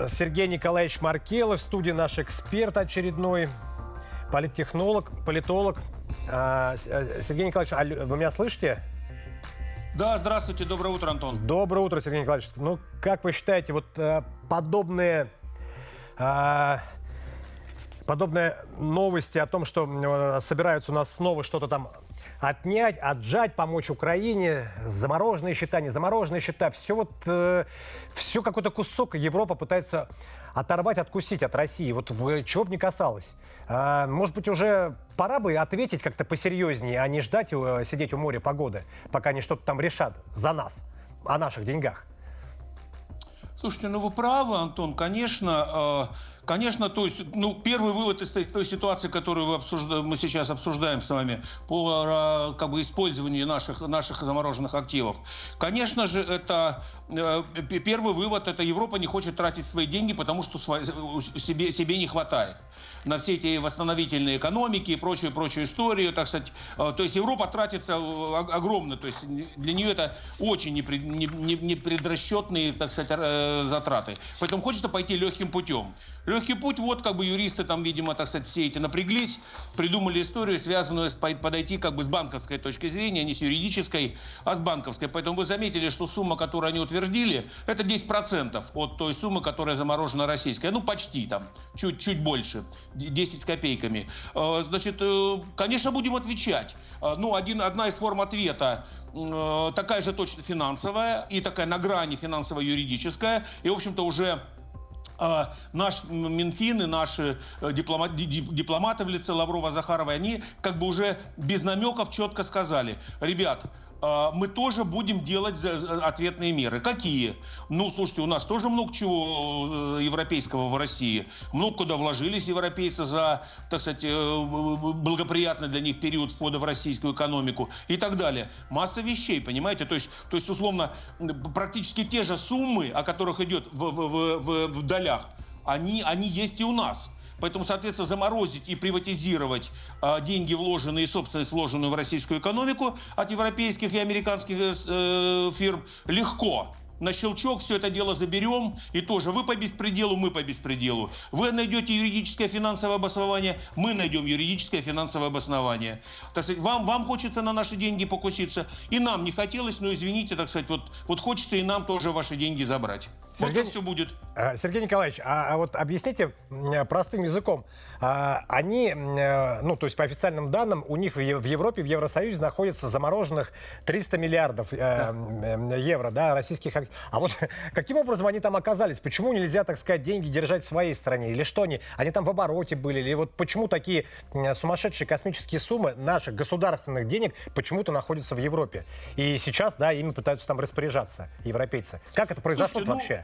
э, Сергей Николаевич Маркелов, в студии наш эксперт очередной, политтехнолог, политолог. А, э, Сергей Николаевич, а вы меня слышите?
Да, здравствуйте, доброе утро, Антон.
Доброе утро, Сергей Николаевич. Ну, как вы считаете, вот э, подобные э, подобные новости о том, что э, собираются у нас снова что-то там отнять, отжать, помочь Украине, замороженные счета, не замороженные счета, все вот, все какой-то кусок Европа пытается оторвать, откусить от России, вот в, чего бы ни касалось. А, может быть, уже пора бы ответить как-то посерьезнее, а не ждать э, сидеть у моря погоды, пока они что-то там решат за нас, о наших деньгах.
Слушайте, ну вы правы, Антон, конечно, э Конечно, то есть, ну, первый вывод из той ситуации, которую вы обсуждаем, мы сейчас обсуждаем с вами, по как бы, использованию наших, наших замороженных активов. Конечно же, это э, первый вывод, это Европа не хочет тратить свои деньги, потому что себе, себе не хватает на все эти восстановительные экономики и прочую, прочую историю, так сказать. Э, то есть Европа тратится э, огромно, то есть для нее это очень непредрасчетные, так сказать, затраты. Поэтому хочется пойти легким путем. Легкий путь, вот как бы юристы там, видимо, так сказать, все эти напряглись, придумали историю, связанную с подойти как бы с банковской точки зрения, не с юридической, а с банковской. Поэтому вы заметили, что сумма, которую они утвердили, это 10% от той суммы, которая заморожена российская. Ну, почти там, чуть-чуть больше, 10 с копейками. Э, значит, э, конечно, будем отвечать. Э, ну, один, одна из форм ответа такая же точно финансовая и такая на грани финансово-юридическая. И, в общем-то, уже а, наш Минфин и наши э, дипломат, дипломаты в лице Лаврова, Захарова, они как бы уже без намеков четко сказали, ребят, а, мы тоже будем делать ответные меры. Какие? Ну, слушайте, у нас тоже много чего э, европейского в России. Много куда вложились европейцы за, так сказать, э, благоприятный для них период входа в российскую экономику и так далее. Масса вещей, понимаете? То есть, то есть условно, практически те же суммы, о которых идет в, в, в, в долях, они, они есть и у нас. Поэтому, соответственно, заморозить и приватизировать э, деньги, вложенные, и собственность, вложенную в российскую экономику от европейских и американских э, фирм, легко на щелчок все это дело заберем, и тоже вы по беспределу, мы по беспределу. Вы найдете юридическое финансовое обоснование, мы найдем юридическое финансовое обоснование. Так сказать, вам, вам хочется на наши деньги покуситься, и нам не хотелось, но извините, так сказать, вот, вот хочется и нам тоже ваши деньги забрать. Сергей, вот все будет.
Э, Сергей Николаевич, а, а вот объясните простым языком. А, они, э, ну, то есть по официальным данным, у них в Европе, в Евросоюзе находится замороженных 300 миллиардов э, евро, да, российских активов. А вот *laughs* каким образом они там оказались? Почему нельзя, так сказать, деньги держать в своей стране? Или что они? Они там в обороте были? Или вот почему такие сумасшедшие космические суммы наших государственных денег почему-то находятся в Европе? И сейчас, да, ими пытаются там распоряжаться европейцы. Как это произошло Слушайте, ну, вообще?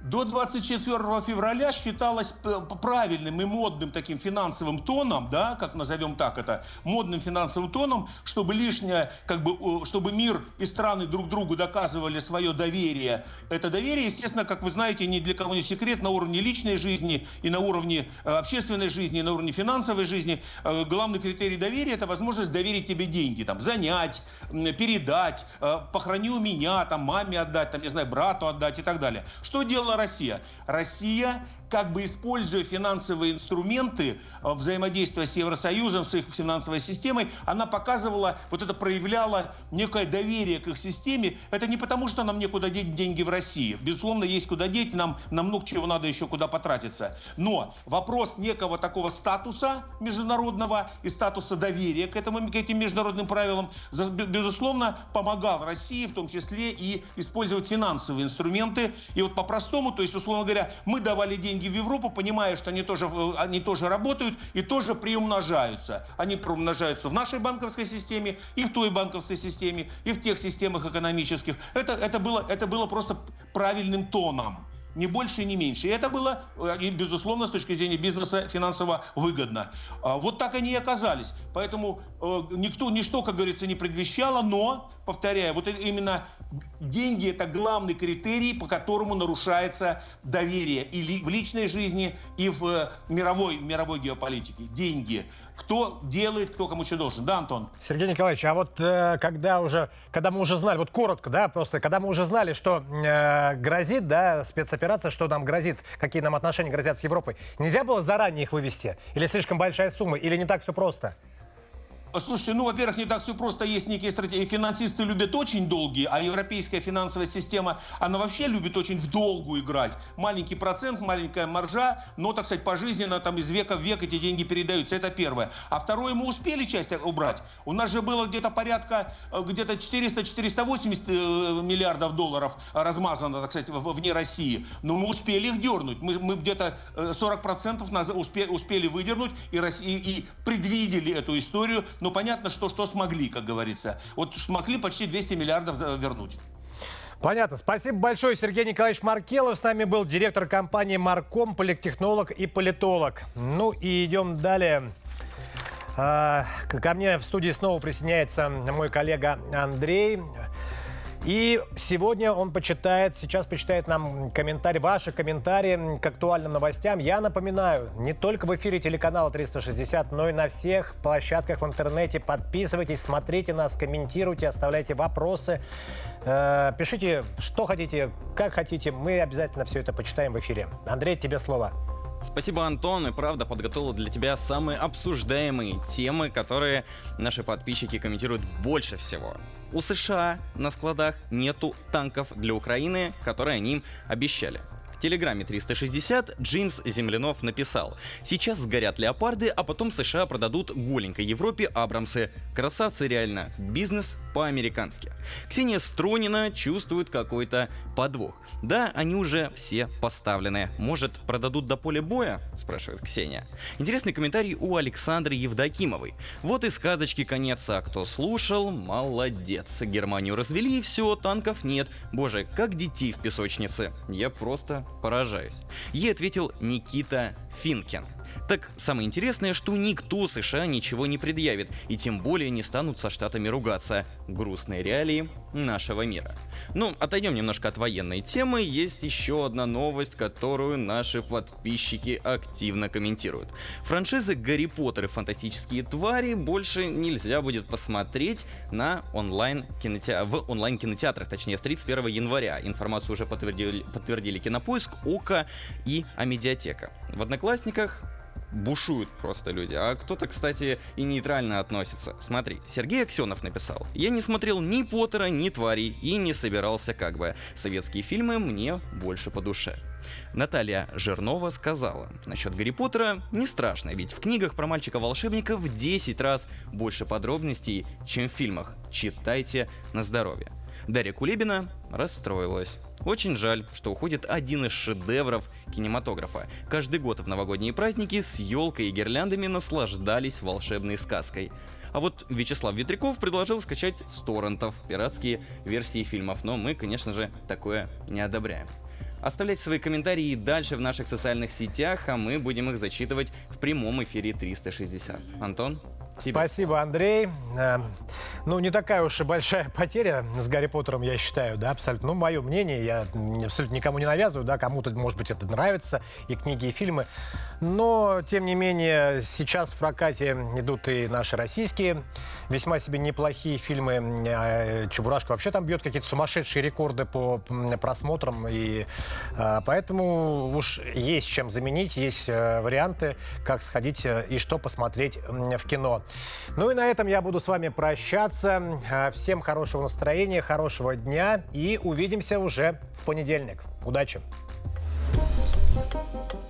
До 24 февраля считалось правильным и модным таким финансовым тоном, да, как назовем так это, модным финансовым тоном, чтобы лишнее, как бы, чтобы мир и страны друг другу доказывали свое доверие. Это доверие, естественно, как вы знаете, ни для кого не секрет, на уровне личной жизни и на уровне э, общественной жизни, и на уровне финансовой жизни. Э, главный критерий доверия – это возможность доверить тебе деньги, там, занять, передать, э, похорони у меня, там, маме отдать, там, не знаю, брату отдать и так далее. Что делать сделала Россия? Россия как бы используя финансовые инструменты э, взаимодействия с Евросоюзом, с их финансовой системой, она показывала, вот это проявляла некое доверие к их системе. Это не потому, что нам некуда деть деньги в России. Безусловно, есть куда деть, нам, нам много чего надо еще куда потратиться. Но вопрос некого такого статуса международного и статуса доверия к, этому, к этим международным правилам, безусловно, помогал России, в том числе и использовать финансовые инструменты. И вот по-простому, то есть, условно говоря, мы давали деньги деньги в Европу, понимая, что они тоже, они тоже работают и тоже приумножаются. Они приумножаются в нашей банковской системе, и в той банковской системе, и в тех системах экономических. Это, это, было, это было просто правильным тоном ни больше, ни меньше. И это было, э, безусловно, с точки зрения бизнеса финансово выгодно. А вот так они и оказались. Поэтому э, никто, ничто, как говорится, не предвещало, но, повторяю, вот именно деньги – это главный критерий, по которому нарушается доверие и в личной жизни, и в э, мировой, мировой геополитике. Деньги. Кто делает, кто кому что должен. Да, Антон?
Сергей Николаевич, а вот э, когда уже, когда мы уже знали, вот коротко, да, просто, когда мы уже знали, что э, грозит, да, спецоперация, что нам грозит, какие нам отношения грозят с Европой, нельзя было заранее их вывести? Или слишком большая сумма? Или не так все просто?
Слушайте, ну, во-первых, не так все просто. Есть некие стратегии. Финансисты любят очень долгие, а европейская финансовая система, она вообще любит очень в долгу играть. Маленький процент, маленькая маржа, но, так сказать, пожизненно там из века в век эти деньги передаются. Это первое. А второе, мы успели часть убрать. У нас же было где-то порядка, э, где-то 400-480 э, миллиардов долларов размазано, так сказать, вне России. Но мы успели их дернуть. Мы, мы где-то 40% э, успели, успели выдернуть и, России, и предвидели эту историю но понятно, что, что смогли, как говорится. Вот смогли почти 200 миллиардов вернуть.
Понятно. Спасибо большое. Сергей Николаевич Маркелов с нами был директор компании «Марком», политтехнолог и политолог. Ну и идем далее. А, ко мне в студии снова присоединяется мой коллега Андрей. И сегодня он почитает, сейчас почитает нам комментарий, ваши комментарии к актуальным новостям. Я напоминаю, не только в эфире телеканала 360, но и на всех площадках в интернете. Подписывайтесь, смотрите нас, комментируйте, оставляйте вопросы. Э, пишите, что хотите, как хотите. Мы обязательно все это почитаем в эфире. Андрей, тебе слово.
Спасибо, Антон. И правда подготовил для тебя самые обсуждаемые темы, которые наши подписчики комментируют больше всего. У США на складах нету танков для Украины, которые они им обещали. В Телеграме 360 Джеймс Землянов написал «Сейчас сгорят леопарды, а потом США продадут голенькой Европе Абрамсы. Красавцы реально. Бизнес по-американски». Ксения Стронина чувствует какой-то подвох. Да, они уже все поставлены. Может, продадут до поля боя? Спрашивает Ксения. Интересный комментарий у Александры Евдокимовой. Вот и сказочки конец, а кто слушал, молодец. Германию развели и все, танков нет. Боже, как детей в песочнице. Я просто поражаюсь. Ей ответил Никита Финкен. Так самое интересное, что никто США ничего не предъявит, и тем более не станут со штатами ругаться. Грустные реалии нашего мира. Ну, отойдем немножко от военной темы, есть еще одна новость, которую наши подписчики активно комментируют. Франшизы Гарри Поттер и Фантастические твари больше нельзя будет посмотреть на онлайн кинотеа... в онлайн кинотеатрах, точнее с 31 января. Информацию уже подтвердили, подтвердили Кинопоиск, Ока и Амедиатека. В Одноклассниках бушуют просто люди. А кто-то, кстати, и нейтрально относится. Смотри, Сергей Аксенов написал. Я не смотрел ни Поттера, ни Тварей и не собирался как бы. Советские фильмы мне больше по душе. Наталья Жирнова сказала, насчет Гарри Поттера не страшно, ведь в книгах про мальчика-волшебника в 10 раз больше подробностей, чем в фильмах. Читайте на здоровье. Дарья Кулибина расстроилась. Очень жаль, что уходит один из шедевров кинематографа. Каждый год в новогодние праздники с елкой и гирляндами наслаждались волшебной сказкой. А вот Вячеслав Ветряков предложил скачать с торрентов пиратские версии фильмов, но мы, конечно же, такое не одобряем. Оставляйте свои комментарии дальше в наших социальных сетях, а мы будем их зачитывать в прямом эфире 360. Антон?
Тебе. Спасибо, Андрей. Э, ну, не такая уж и большая потеря с Гарри Поттером, я считаю, да, абсолютно. Ну, мое мнение, я абсолютно никому не навязываю, да, кому-то, может быть, это нравится, и книги, и фильмы. Но, тем не менее, сейчас в прокате идут и наши российские весьма себе неплохие фильмы. Э, Чебурашка вообще там бьет какие-то сумасшедшие рекорды по просмотрам, и э, поэтому уж есть чем заменить, есть варианты, как сходить и что посмотреть в кино. Ну и на этом я буду с вами прощаться. А, всем хорошего настроения, хорошего дня и увидимся уже в понедельник. Удачи! thank you